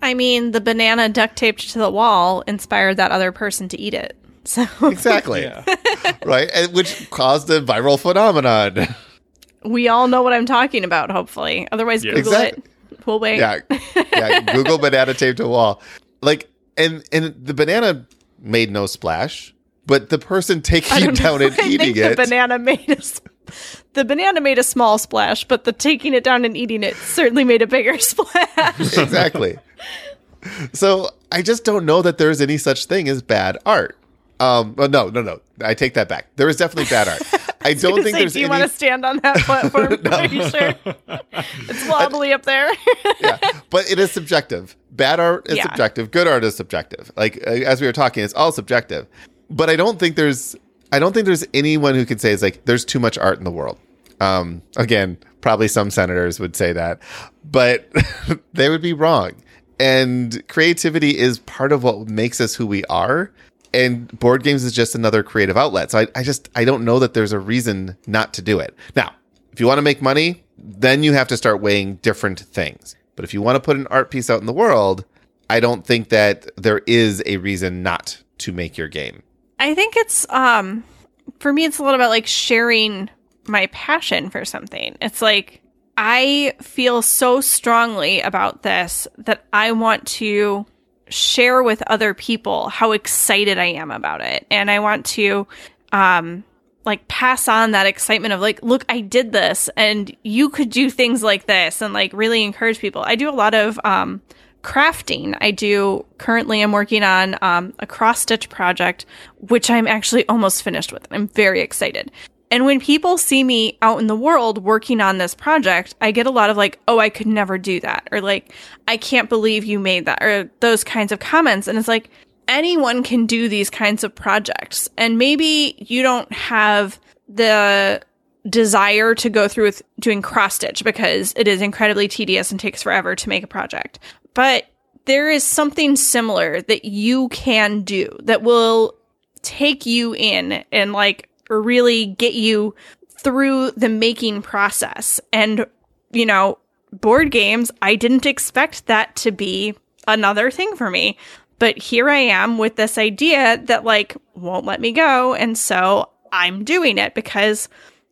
I mean, the banana duct taped to the wall inspired that other person to eat it. So exactly. yeah. Right? And which caused a viral phenomenon. we all know what I'm talking about, hopefully. Otherwise, Yeah. Google Exact- it. We'll wait. yeah, yeah. Google banana taped to wall. Like, and and the banana made no splash, but the person taking it down know. and I think eating the it. banana made a s- the banana made a small splash, but the taking it down and eating it certainly made a bigger splash. exactly. So I just don't know that there's any such thing as bad art. Um, well, no, no, no. I take that back. There is definitely bad art. I don't think say, there's do you any. want to stand on that platform? Are you sure? It's wobbly up there. yeah, but it is subjective. Bad art is Yeah. subjective. Good art is subjective. Like uh, as we were talking, it's all subjective. But I don't think there's. I don't think there's anyone who could say it's like there's too much art in the world. Um, again, probably some senators would say that, but they would be wrong. And creativity is part of what makes us who we are. And board games is just another creative outlet. So I, I just I don't know that there's a reason not to do it. Now, if you want to make money, then you have to start weighing different things. But if you want to put an art piece out in the world, I don't think that there is a reason not to make your game. I think it's um for me it's a lot about like sharing my passion for something. It's like I feel so strongly about this that I want to share with other people how excited I am about it. And I want to um like pass on that excitement of like look I did this and you could do things like this and like really encourage people. I do a lot of um crafting. I do currently I'm working on um, a cross stitch project which I'm actually almost finished with. I'm very excited. And when people see me out in the world working on this project, I get a lot of like, "Oh, I could never do that." Or like, "I can't believe you made that." Or those kinds of comments and it's like anyone can do these kinds of projects. And maybe you don't have the desire to go through with doing cross stitch because it is incredibly tedious and takes forever to make a project. But there is something similar that you can do that will take you in and like really get you through the making process. And, you know, board games, I didn't expect that to be another thing for me. But here I am with this idea that, like, won't let me go. And so I'm doing it because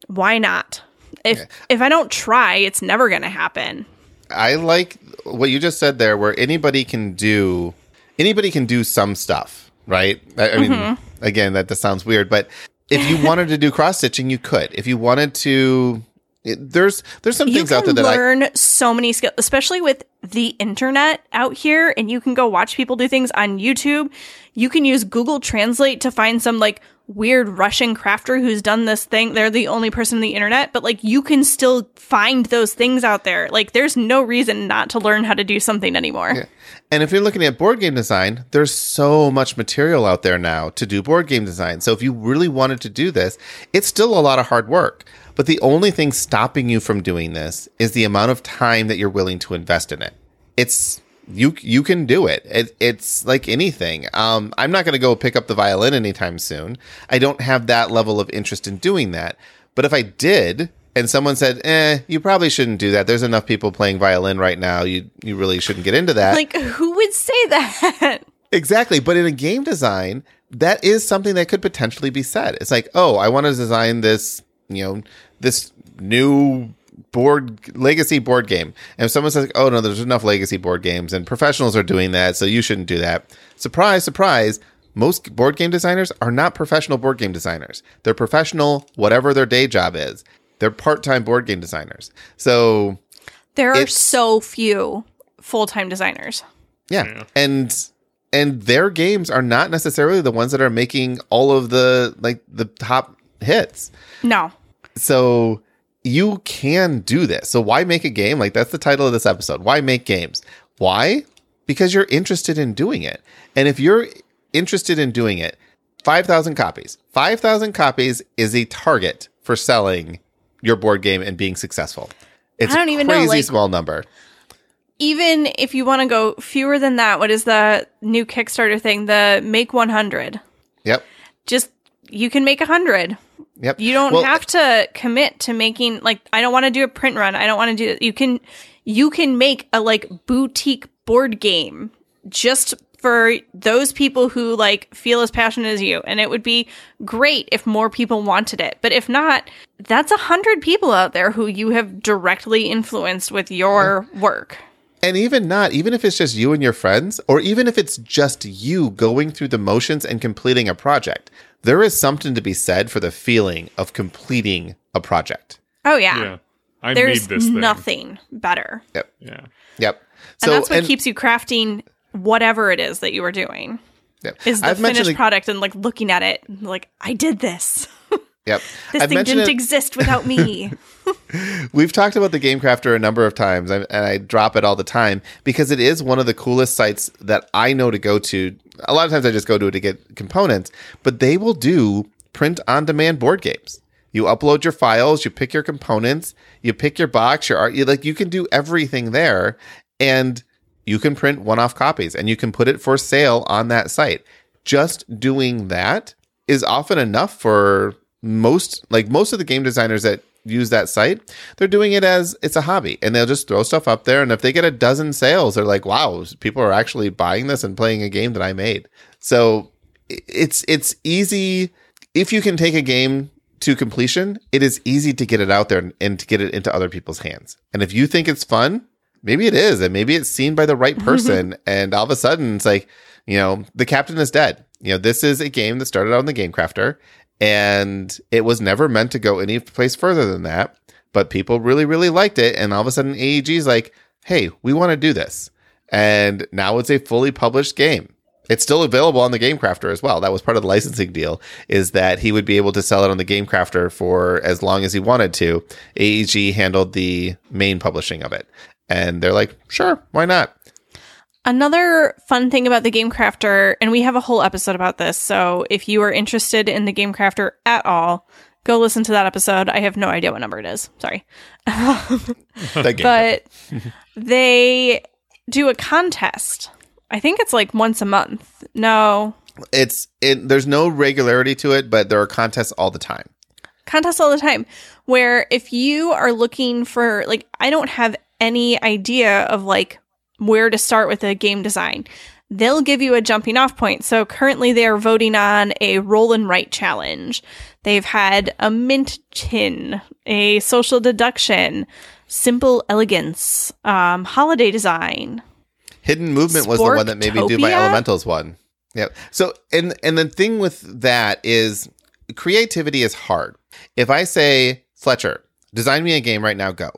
why not? If if I don't try, it's never going to happen. I like what you just said there, where anybody can do anybody can do some stuff, right? I, I mean, Mm-hmm. again, that, that sounds weird, but if you wanted to do cross stitching, you could. If you wanted to, it, there's there's some You things out there that I learn so many skills, especially with the internet out here, and you can go watch people do things on YouTube. You can use Google Translate to find some like weird Russian crafter who's done this thing. They're the only person on the internet, but like you can still find those things out there. Like there's no reason not to learn how to do something anymore. And if you're looking at board game design, there's so much material out there now to do board game design. So if you really wanted to do this, it's still a lot of hard work. But the only thing stopping you from doing this is the amount of time that you're willing to invest in it. It's you you can do it. it it's like anything. Um, I'm not going to go pick up the violin anytime soon. I don't have that level of interest in doing that. But if I did, and someone said, "Eh, you probably shouldn't do that. There's enough people playing violin right now. You you really shouldn't get into that." Like who would say that? Exactly. But in a game design, that is something that could potentially be said. It's like, oh, I want to design this, you know, this new board legacy board game. And if someone says, oh, no, there's enough legacy board games and professionals are doing that, so you shouldn't do that. Surprise, surprise. Most board game designers are not professional board game designers. They're professional, whatever their day job is. They're part time board game designers. So there are so few full-time designers. Yeah. And and their games are not necessarily the ones that are making all of the like the top hits. No. So you can do this. So why make a game? Like that's the title of this episode. Why make games? Why? Because you're interested in doing it. And if you're interested in doing it, 5,000 copies. 5,000 copies is a target for selling your board game and being successful. It's I don't a even know, crazy like- small number. Even if you want to go fewer than that, what is the new Kickstarter thing? The make 100. Yep. Just you can make 100. Yep. You don't Well, have to commit to making like I don't want to do a print run. I don't want to do you can you can make a like boutique board game just for those people who like feel as passionate as you and it would be great if more people wanted it. But if not, that's a hundred people out there who you have directly influenced with your work. And even not, even if it's just you and your friends, or even if it's just you going through the motions and completing a project, there is something to be said for the feeling of completing a project. Oh yeah. Yeah. I There's made this thing. nothing better. Yep. Yeah. Yep. And that's what keeps you crafting whatever it is that you are doing. yep. Is the I've finished the- product and like looking at it like I did this. Yep. This I've thing didn't it- exist without me. We've talked about the Game Crafter a number of times, and and I drop it all the time because it is one of the coolest sites that I know to go to. A lot of times I just go to it to get components, but they will do print on demand board games. You upload your files, you pick your components, you pick your box, your art. You like you can do everything there, and you can print one-off copies, and you can put it for sale on that site. Just doing that is often enough for most like most of the game designers that use that site they're doing it as it's a hobby and they'll just throw stuff up there and if they get a dozen sales they're like wow people are actually buying this and playing a game that i made. So it's it's easy if you can take a game to completion it is easy to get it out there and, to get it into other people's hands. And if you think it's fun maybe it is and maybe it's seen by the right person and all of a sudden it's like you know the captain is dead. You know this is a game that started out in the game crafter and it was never meant to go any place further than that. But people really really liked it. And all of a sudden aeg is like hey we want to do this. And now it's a fully published game. It's still available on the game crafter as well. That was part of the licensing deal is that he would be able to sell it on the game crafter for as long as he wanted to. Aeg handled the main publishing of it. And they're like sure why not Another fun thing about the Game Crafter, and we have a whole episode about this, so if you are interested in the Game Crafter at all, go listen to that episode. I have no idea what number it is. Sorry. But they do a contest. I think it's like once a month. No. it's it there's no regularity to it but there are contests all the time contests all the time where if you are looking for like I don't have any idea of like where to start with a game design. They'll give you a jumping off point. So currently they are voting on a roll and write challenge. They've had a mint tin, a social deduction, simple elegance, um, holiday design. Hidden movement was the one that made me do my elementals one. Yep. So and and the thing with that is creativity is hard. If I say Fletcher, design me a game right now, go.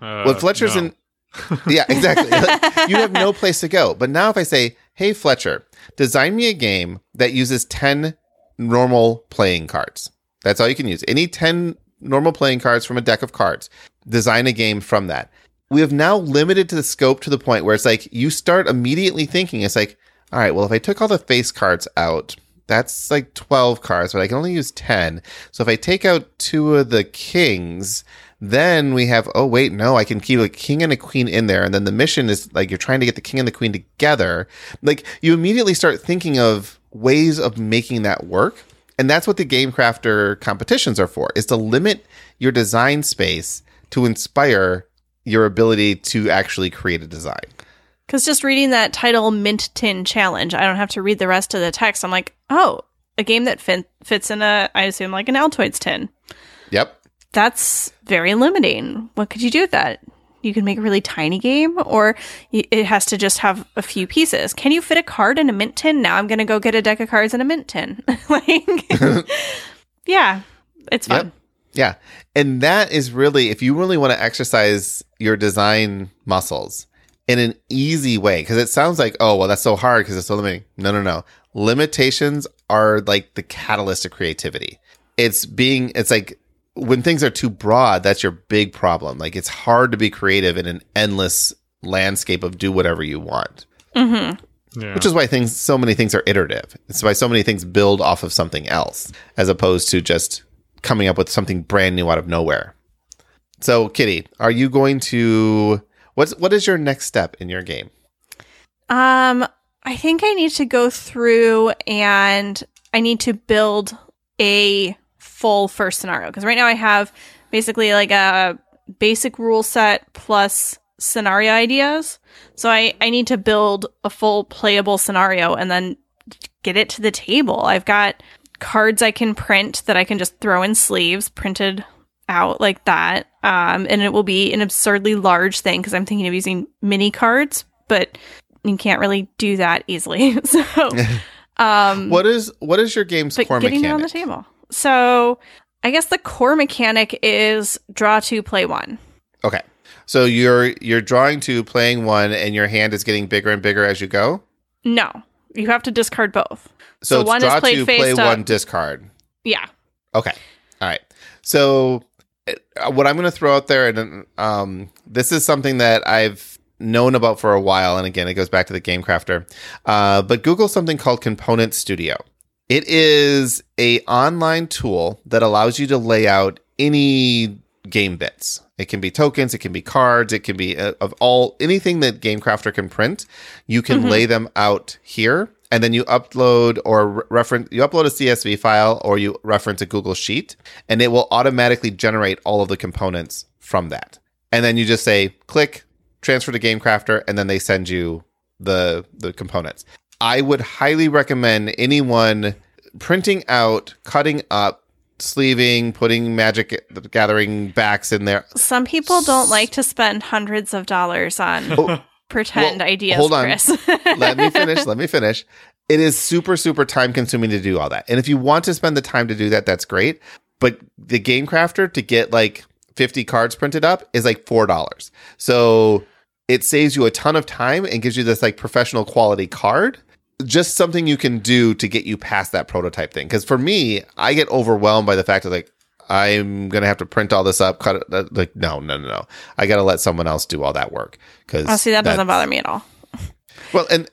Uh, Well, Fletcher's no. in. Yeah, exactly. You have no place to go. But now, if I say, "Hey, Fletcher, design me a game that uses ten normal playing cards," that's all you can use. Any ten normal playing cards from a deck of cards. Design a game from that. We have now limited to the scope to the point where it's like you start immediately thinking it's like, all right, well, if I took all the face cards out, that's like 12 cards, but I can only use 10. So if I take out two of the kings, then we have, oh, wait, no, I can keep a king and a queen in there. And then the mission is like you're trying to get the king and the queen together. Like you immediately start thinking of ways of making that work. And that's what the Game Crafter competitions are for, is to limit your design space to inspire your ability to actually create a design. Because just reading that title Mint Tin Challenge, I don't have to read the rest of the text. I'm like, oh, a game that fit, fits in a, I assume, like an Altoids tin. That's very limiting. What could you do with that? You can make a really tiny game, or it has to just have a few pieces. Can you fit a card in a mint tin? Now I'm going to go get a deck of cards in a mint tin. like, yeah, it's fun. Yep. Yeah. And that is really, if you really want to exercise your design muscles in an easy way, because it sounds like, oh, well, that's so hard because it's so limiting. No, no, no. Limitations are like the catalyst of creativity. It's being, it's like when things are too broad, that's your big problem. Like it's hard to be creative in an endless landscape of do whatever you want. hmm Yeah. Which is why things, so many things are iterative. It's why so many things build off of something else, as opposed to just coming up with something brand new out of nowhere. So, Kitty, are you going to what's what is your next step in your game? Um, I think I need to go through and I need to build a full first scenario because right now I have basically like a basic rule set plus scenario ideas. So I I need to build a full playable scenario and then get it to the table. I've got cards I can print that I can just throw in sleeves printed out like that. Um, and it will be an absurdly large thing because I'm thinking of using mini cards, but you can't really do that easily. so, um, What is what is your game's core getting mechanic? it on the table. So, I guess the core mechanic is draw two, play one. Okay. So you're you're drawing to playing one and your hand is getting bigger and bigger as you go? No, you have to discard both. So, So one is played face play up. one discard. Yeah. Okay. All right. So uh, what I'm going to throw out there, and um, this is something that I've known about for a while, and again, it goes back to the Game Crafter. Uh, but Google something called Component Studio. It is a online tool that allows you to lay out any game bits. It can be tokens, it can be cards, it can be uh, of all anything that Game Crafter can print. You can lay them out here, and then you upload or re- reference. You upload a CSV file, or you reference a Google Sheet, and it will automatically generate all of the components from that. And then you just say click, transfer to Game Crafter, and then they send you the the components. I would highly recommend anyone printing out, cutting up, sleeving, putting Magic the Gathering backs in there. Some people don't like to spend hundreds of dollars on Oh, pretend well, ideas, hold on. Chris. let me finish. Let me finish. It is super, super time consuming to do all that. And if you want to spend the time to do that, that's great. But the Game Crafter to get like 50 cards printed up is like $4. So it saves you a ton of time and gives you this like professional quality card. Just something you can do to get you past that prototype thing. Because for me, I get overwhelmed by the fact that like, I'm gonna have to print all this up, cut it. uh, Like, no, no, no, no. I gotta let someone else do all that work. Because oh, see, that doesn't bother me at all. well, and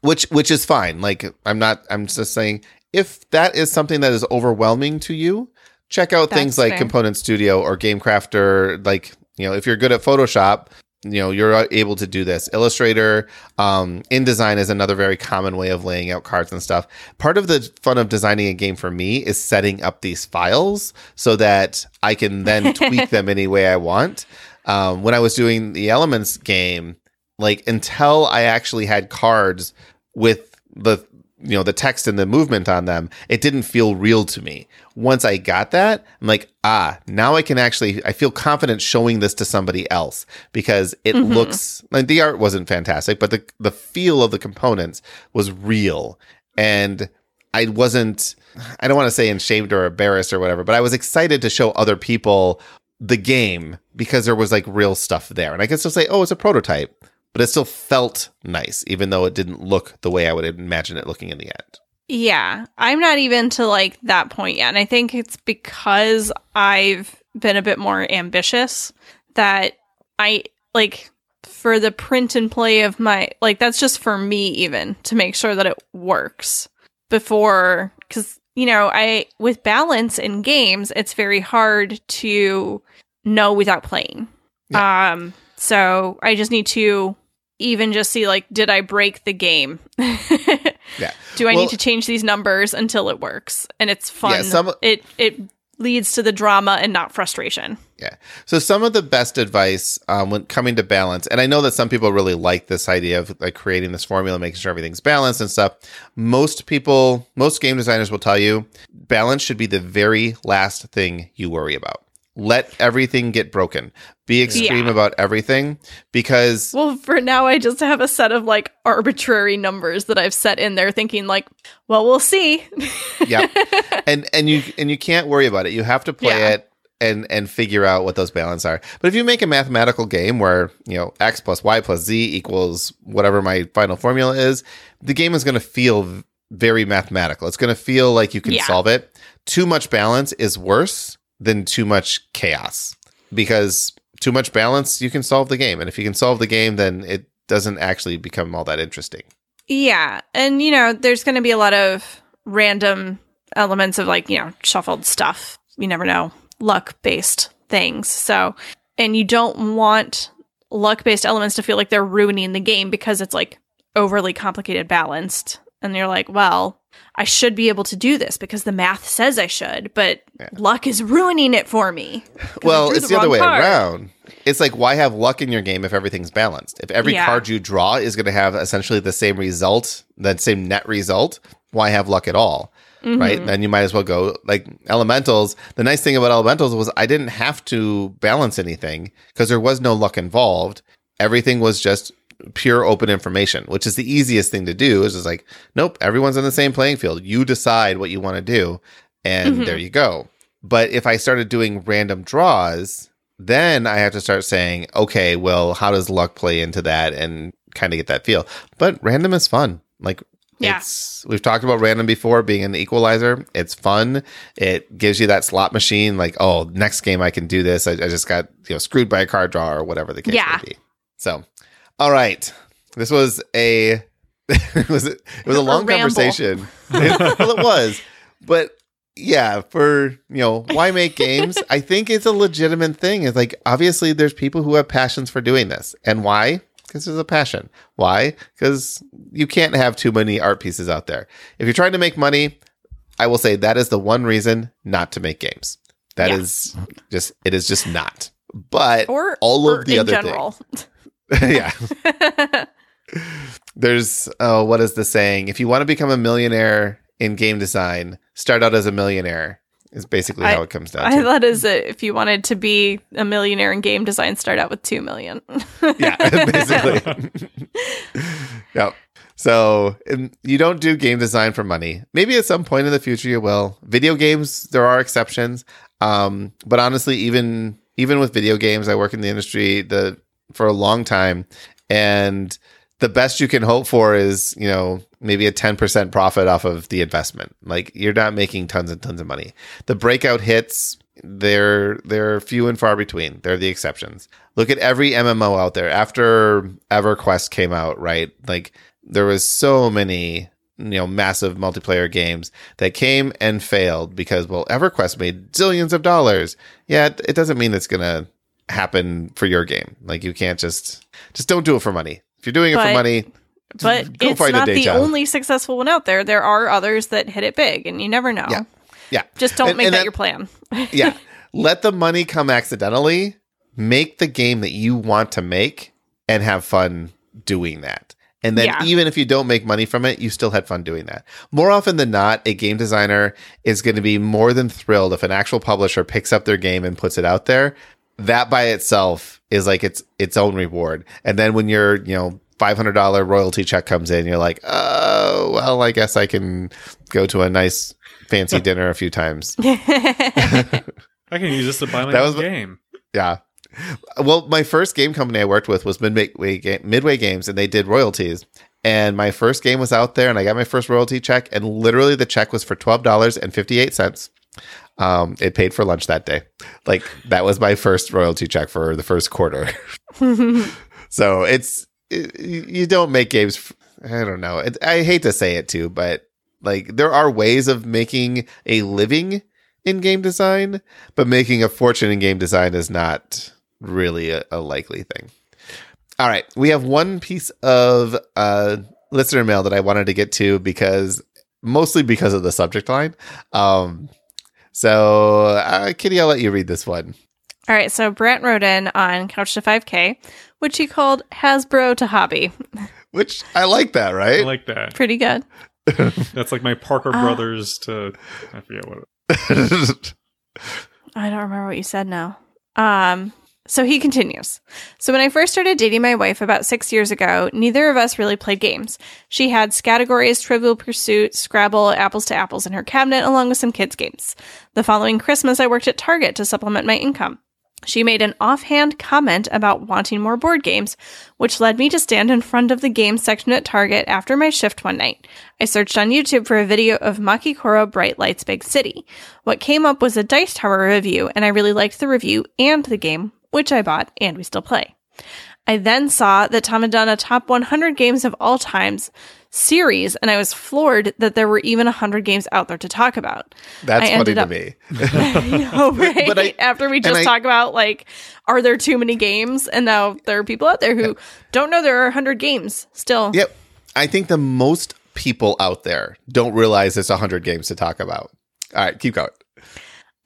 which which is fine. Like I'm not. I'm just saying if that is something that is overwhelming to you, check out things like fair. Component Studio or Game Crafter. Like you know, if you're good at Photoshop, you know you're able to do this. Illustrator um, indesign is another very common way of laying out cards and stuff. Part of the fun of designing a game for me is setting up these files so that i can then tweak them any way i want. Um, when i was doing the elements game like until i actually had cards with the you know the text and the movement on them it didn't feel real to me. Once i got that i'm like ah now i can actually i feel confident showing this to somebody else because it looks like the art wasn't fantastic but the the feel of the components was real. And i wasn't i don't want to say ashamed or embarrassed or whatever but i was excited to show other people the game because there was like real stuff there. And i could still say oh it's a prototype but it still felt nice, even though it didn't look the way I would imagine it looking in the end. Yeah, I'm not even to like that point yet. And I think it's because I've been a bit more ambitious that I like for the print and play of my like that's just for me even to make sure that it works before cuz you know, I with balance in games, it's very hard to know without playing. Um so I just need to even just see like did I break the game? Yeah. Do I Well- need to change these numbers until it works and it's fun? Yeah, some- it it leads to the drama and not frustration. Yeah. So some of the best advice um, when coming to balance, and I know that some people really like this idea of like creating this formula, making sure everything's balanced and stuff. Most people, most game designers will tell you balance should be the very last thing you worry about. Let everything get broken. Be extreme Yeah. about everything because Well, for now I just have a set of like arbitrary numbers that I've set in there thinking like, well, we'll see. yeah and and you and you can't worry about it you have to play Yeah. it and and figure out what those balance are but if you make a mathematical game where you know x plus y plus z equals whatever my final formula is the game is going to feel very mathematical it's going to feel like you can Yeah. solve it too much balance is worse than too much chaos because too much balance you can solve the game and if you can solve the game then it doesn't actually become all that interesting Yeah. And, you know, there's going to be a lot of random elements of like, you know, shuffled stuff. You never know, luck based things. So, and you don't want luck based elements to feel like they're ruining the game because it's like overly complicated balanced. And you're like, well, I should be able to do this because the math says I should, but luck is ruining it for me. Well, it's the, other way card. around. It's like why have luck in your game if everything's balanced? If every Yeah. card you draw is going to have essentially the same result, that same net result, why have luck at all? Mm-hmm. Right? Then you might as well go like elementals. The nice thing about elementals was I didn't have to balance anything because there was no luck involved. Everything was just pure open information, which is the easiest thing to do. Is just like, nope, everyone's on the same playing field. You decide what you want to do, and Mhm. there you go. But if I started doing random draws, then I have to start saying, okay, well, how does luck play into that and kind of get that feel? But random is fun. Like, Yeah. it's we've talked about random before being an equalizer. It's fun. It gives you that slot machine. Like, oh, next game I can do this. I, I just got you know screwed by a card draw or whatever the case Yeah. may be. So, all right, this was a it was it was a A long ramble. conversation. well, it was, but yeah, for you know, why make games? I think it's a legitimate thing. It's like obviously there's people who have passions for doing this, and why? Because there's a passion. Why? Because you can't have too many art pieces out there. If you're trying to make money, I will say that is the one reason not to make games. That Yeah. is just it is just not. But Or all of the in other general. yeah. There's oh, what is the saying? If you want to become a millionaire in game design, start out as a millionaire. Is basically I- how it comes down I to. thought is that if you wanted to be a millionaire in game design, start out with two million. yeah, basically. yep. So you don't do game design for money. Maybe at some point in the future you will. Video games, there are exceptions. Um, but honestly, even even with video games, I work in the industry the for a long time, and the best you can hope for is you know maybe a 10% profit off of the investment. Like you're not making tons and tons of money. The breakout hits they're they're few and far between. They're the exceptions. Look at every mmo out there. After everquest came out right? Like there was so many you know massive multiplayer games that came and failed because well everquest made zillions of dollars. Yeah it, doesn't mean it's gonna happen for your game. Like you can't just just don't do it for money. If you're doing it for money, But go it's find a not the job. only successful one out there. There are others that hit it big, and you never know. Yeah. yeah, Just don't And- make and that, that- your plan. yeah. Let the money come accidentally. Make the game that you want to make and have fun doing that. And then Yeah. even if you don't make money from it, you still had fun doing that. More often than not, a game designer is going to be more than thrilled if an actual publisher picks up their game and puts it out there. That by itself is like its its own reward. And then when your, you know, $500 royalty check comes in, you're like, "Oh, well, I guess I can go to a nice fancy dinner a few times." I can use this to buy my That own was- game. Yeah. Well, my first game company I worked with was Midway, Midway Games, and they did royalties. And my first game was out there, and I got my first royalty check, and literally the check was for twelve dollars and fifty eight cents. Um, it paid for lunch that day. Like that was my first royalty check for the first quarter. so it's it, you don't make games. f- I don't know. It, I hate to say it too, but like there are ways of making a living in game design, but making a fortune in game design is not really a, a likely thing. All right, we have one piece of uh, listener mail that I wanted to get to because mostly because of the subject line. Um, so, uh, Kitty, I'll let you read this one. All right, so Brent wrote in on Couch to 5K, which he called Hasbro to Hobby. Which I like that, right? I like that. Pretty good. That's like my Parker Ah. brothers to I forget what. I don't remember what you said now. Um, so he continues. So when I first started dating my wife about six years ago, neither of us really played games. She had categories, Trivial Pursuit, Scrabble, Apples to Apples in her cabinet, along with some kids' games. The following Christmas, I worked at Target to supplement my income. She made an offhand comment about wanting more board games, which led me to stand in front of the games section at Target after my shift one night. I searched on YouTube for a video of Machi Koro Bright Lights Big City. What came up was a Dice Tower review, and I really liked the review and the game, which I bought and we still play. I then saw that Tom had done a top 100 games of all times series, and I was floored that there were even 100 games out there to talk about. That's I funny ended to up- me. I know, right? But I- After we just I- talk about like, are there too many games? And now there are people out there who don't know there are 100 games still. Yep. I think the most people out there don't realize there's 100 games to talk about. All right, keep going.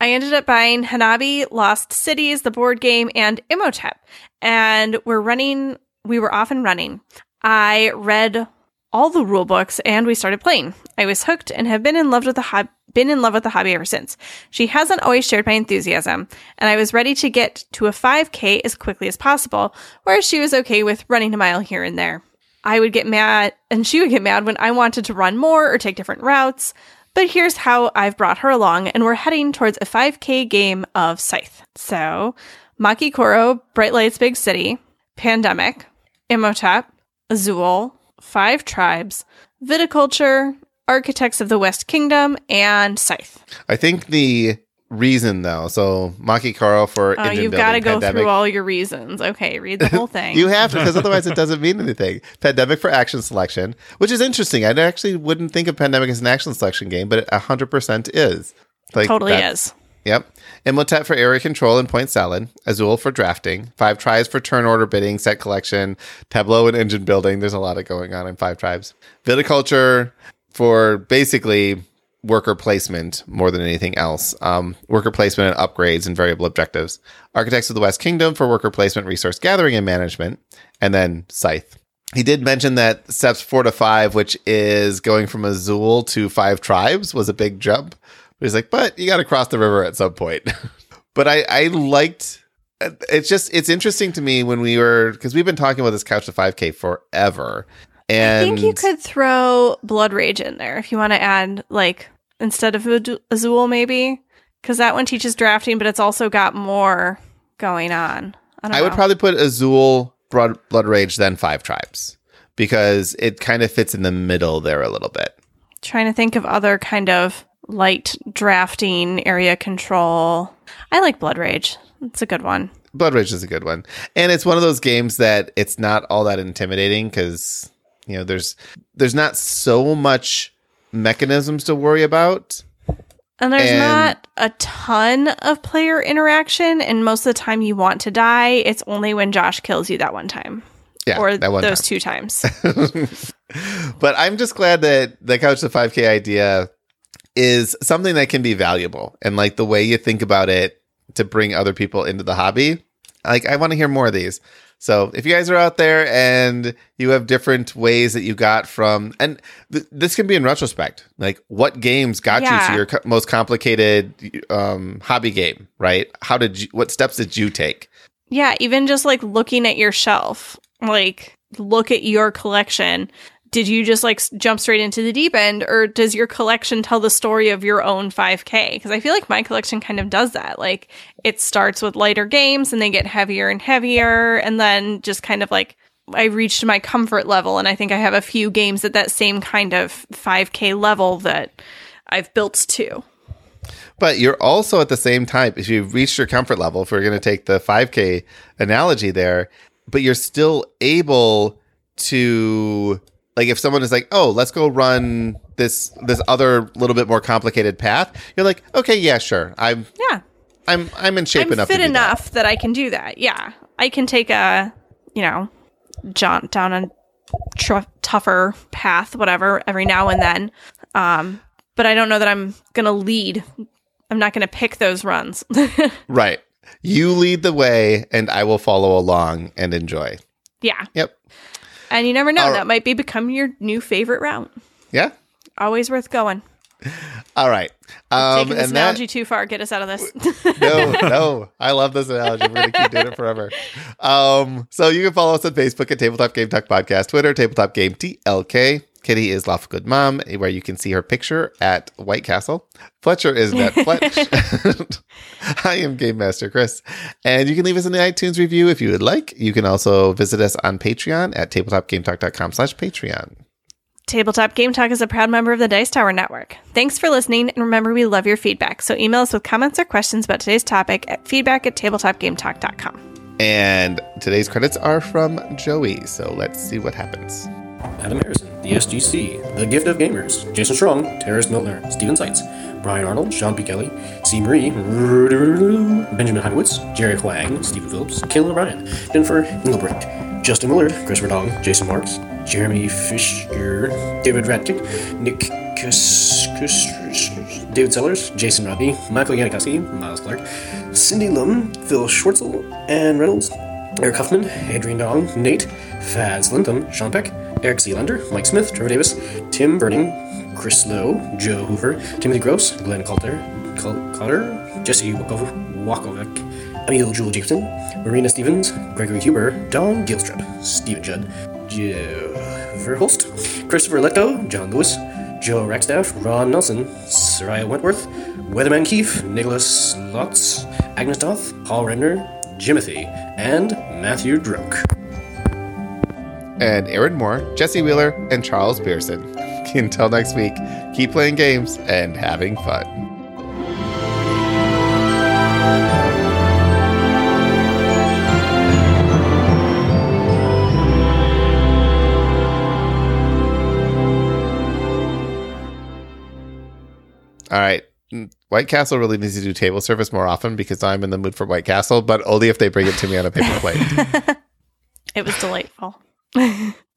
I ended up buying Hanabi, Lost Cities, the board game, and Imhotep. And we're running, we were off and running. I read all the rule books and we started playing. I was hooked and have been in love with the been in love with the hobby ever since. She hasn't always shared my enthusiasm, and I was ready to get to a 5K as quickly as possible, whereas she was okay with running a mile here and there. I would get mad, and she would get mad when I wanted to run more or take different routes. But here's how I've brought her along, and we're heading towards a 5K game of Scythe. So, Machi Koro, Bright Lights Big City, Pandemic, Imhotep, Azul, Five Tribes, Viticulture, Architects of the West Kingdom, and Scythe. I think the reason though, so Machi Koro for Oh, you've got to go pandemic. through all your reasons. Okay, read the whole thing. You have to, because otherwise it doesn't mean anything. Pandemic for action selection, which is interesting. I actually wouldn't think of Pandemic as an action selection game, but it 100% is. Like, totally is. Yep. Imhotep for area control and point salad. Azul for drafting. Five tribes for turn order bidding, set collection, tableau and engine building. There's a lot of going on in five tribes. Viticulture for basically worker placement more than anything else. Um, worker placement and upgrades and variable objectives. Architects of the West Kingdom for worker placement, resource gathering, and management. And then Scythe. He did mention that steps four to five, which is going from Azul to five tribes, was a big jump. But he's like, but you got to cross the river at some point. but I, I liked. It's just it's interesting to me when we were because we've been talking about this couch to 5K forever, and I think you could throw Blood Rage in there if you want to add, like, instead of Azul, maybe. Because that one teaches drafting, but it's also got more going on. I, don't I would probably put Azul, Blood, Blood Rage, then Five Tribes because it kind of fits in the middle there a little bit. trying to think of other kind of light drafting, area control. I like Blood Rage. It's a good one. Blood Rage is a good one, and it's one of those games that it's not all that intimidating because you know there's there's not so much mechanisms to worry about. And there's And- not a ton of player interaction, and most of the time you want to die. It's only when Josh kills you that one time, Yeah, or those time. two times. but I'm just glad that the couch to 5K idea is something that can be valuable and like the way you think about it to bring other people into the hobby. Like I want to hear more of these. So if you guys are out there and you have different ways that you got from, and th- this can be in retrospect, like what games got you to your co- most complicated um, hobby game, right? How did you, what steps did you take? Yeah, even just like looking at your shelf, like look at your collection. Did you just like jump straight into the deep end, or does your collection tell the story of your own 5K? Because I feel like my collection kind of does that. Like it starts with lighter games and they get heavier and heavier, and then just kind of like I reached my comfort level, and I think I have a few games at that same kind of 5K level that I've built to. But you're also at the same time, if you've reached your comfort level, if we're going to take the 5K analogy there, but you're still able to, like, if someone is like, oh, let's go run this this other little bit more complicated path, you're like, okay, yeah, sure, I'm Yeah. I'm I'm in shape I'm enough. fit to do that. enough that. I can do that. Yeah, I can take a you know jaunt down a tr- tougher path, whatever, every now and then. Um, but I don't know that I'm gonna lead. I'm not gonna pick those runs. Right. You lead the way, and I will follow along and enjoy. yeah, Yep. And you never know. All. That might be become your new favorite route. Yeah. Always worth going. All right. Um, Taking this and that, analogy too far, get us out of this. no, no. I love this analogy. We're going to keep doing it forever. Um, so you can follow us on Facebook at Tabletop Game Talk Podcast, Twitter, Tabletop Game TLK. Kitty is Lawful Good Mom, where you can see her picture at White Castle. Fletcher is Net Fletch. I am Game Master Chris. And you can leave us an iTunes review if you would like. You can also visit us on Patreon at tabletopgametalk.com slash Patreon. Tabletop Game Talk is a proud member of the Dice Tower Network. Thanks for listening, and remember, we love your feedback. So email us with comments or questions about today's topic at feedback at tabletopgametalk.com. And today's credits are from Joey. So let's see what happens. Adam Harrison, The SGC, The Gift of Gamers, Jason Strong, Terrace Miltner, Steven Seitz, Brian Arnold, Sean P. Kelly, C. Marie, Benjamin Heimowitz, Jerry Huang, Stephen Phillips, Caleb O'Brien, Jennifer Engelbrecht, Justin Willard, Chris Verdong, Jason Marks, Jeremy Fisher, David Ratkick, Nick Kus, David Sellers, Jason Rodney, Michael Yanikowski, Miles Clark, Cindy Lum, Phil Schwartzel, and Reynolds, Eric Huffman, Adrian Dong, Nate, Faz Lintham, Sean Peck, Eric Zeelander, Mike Smith, Trevor Davis, Tim Burning, Chris Lowe, Joe Hoover, Timothy Gross, Glenn Coulter, Col- Cotter, Jesse Walkovic, Emil Jewel Jacobson, Marina Stevens, Gregory Huber, Don Gilstrap, Stephen Judd, Joe Verholst, Christopher Leto, John Lewis, Joe Rackstaff, Ron Nelson, Soraya Wentworth, Weatherman Keefe, Nicholas Lotz, Agnes Doth, Paul Redner, Jimothy, and Matthew Drunk. And Aaron Moore, Jesse Wheeler, and Charles Pearson. Until next week, keep playing games and having fun. All right. White Castle really needs to do table service more often because I'm in the mood for White Castle, but only if they bring it to me on a paper plate. It was delightful. 唉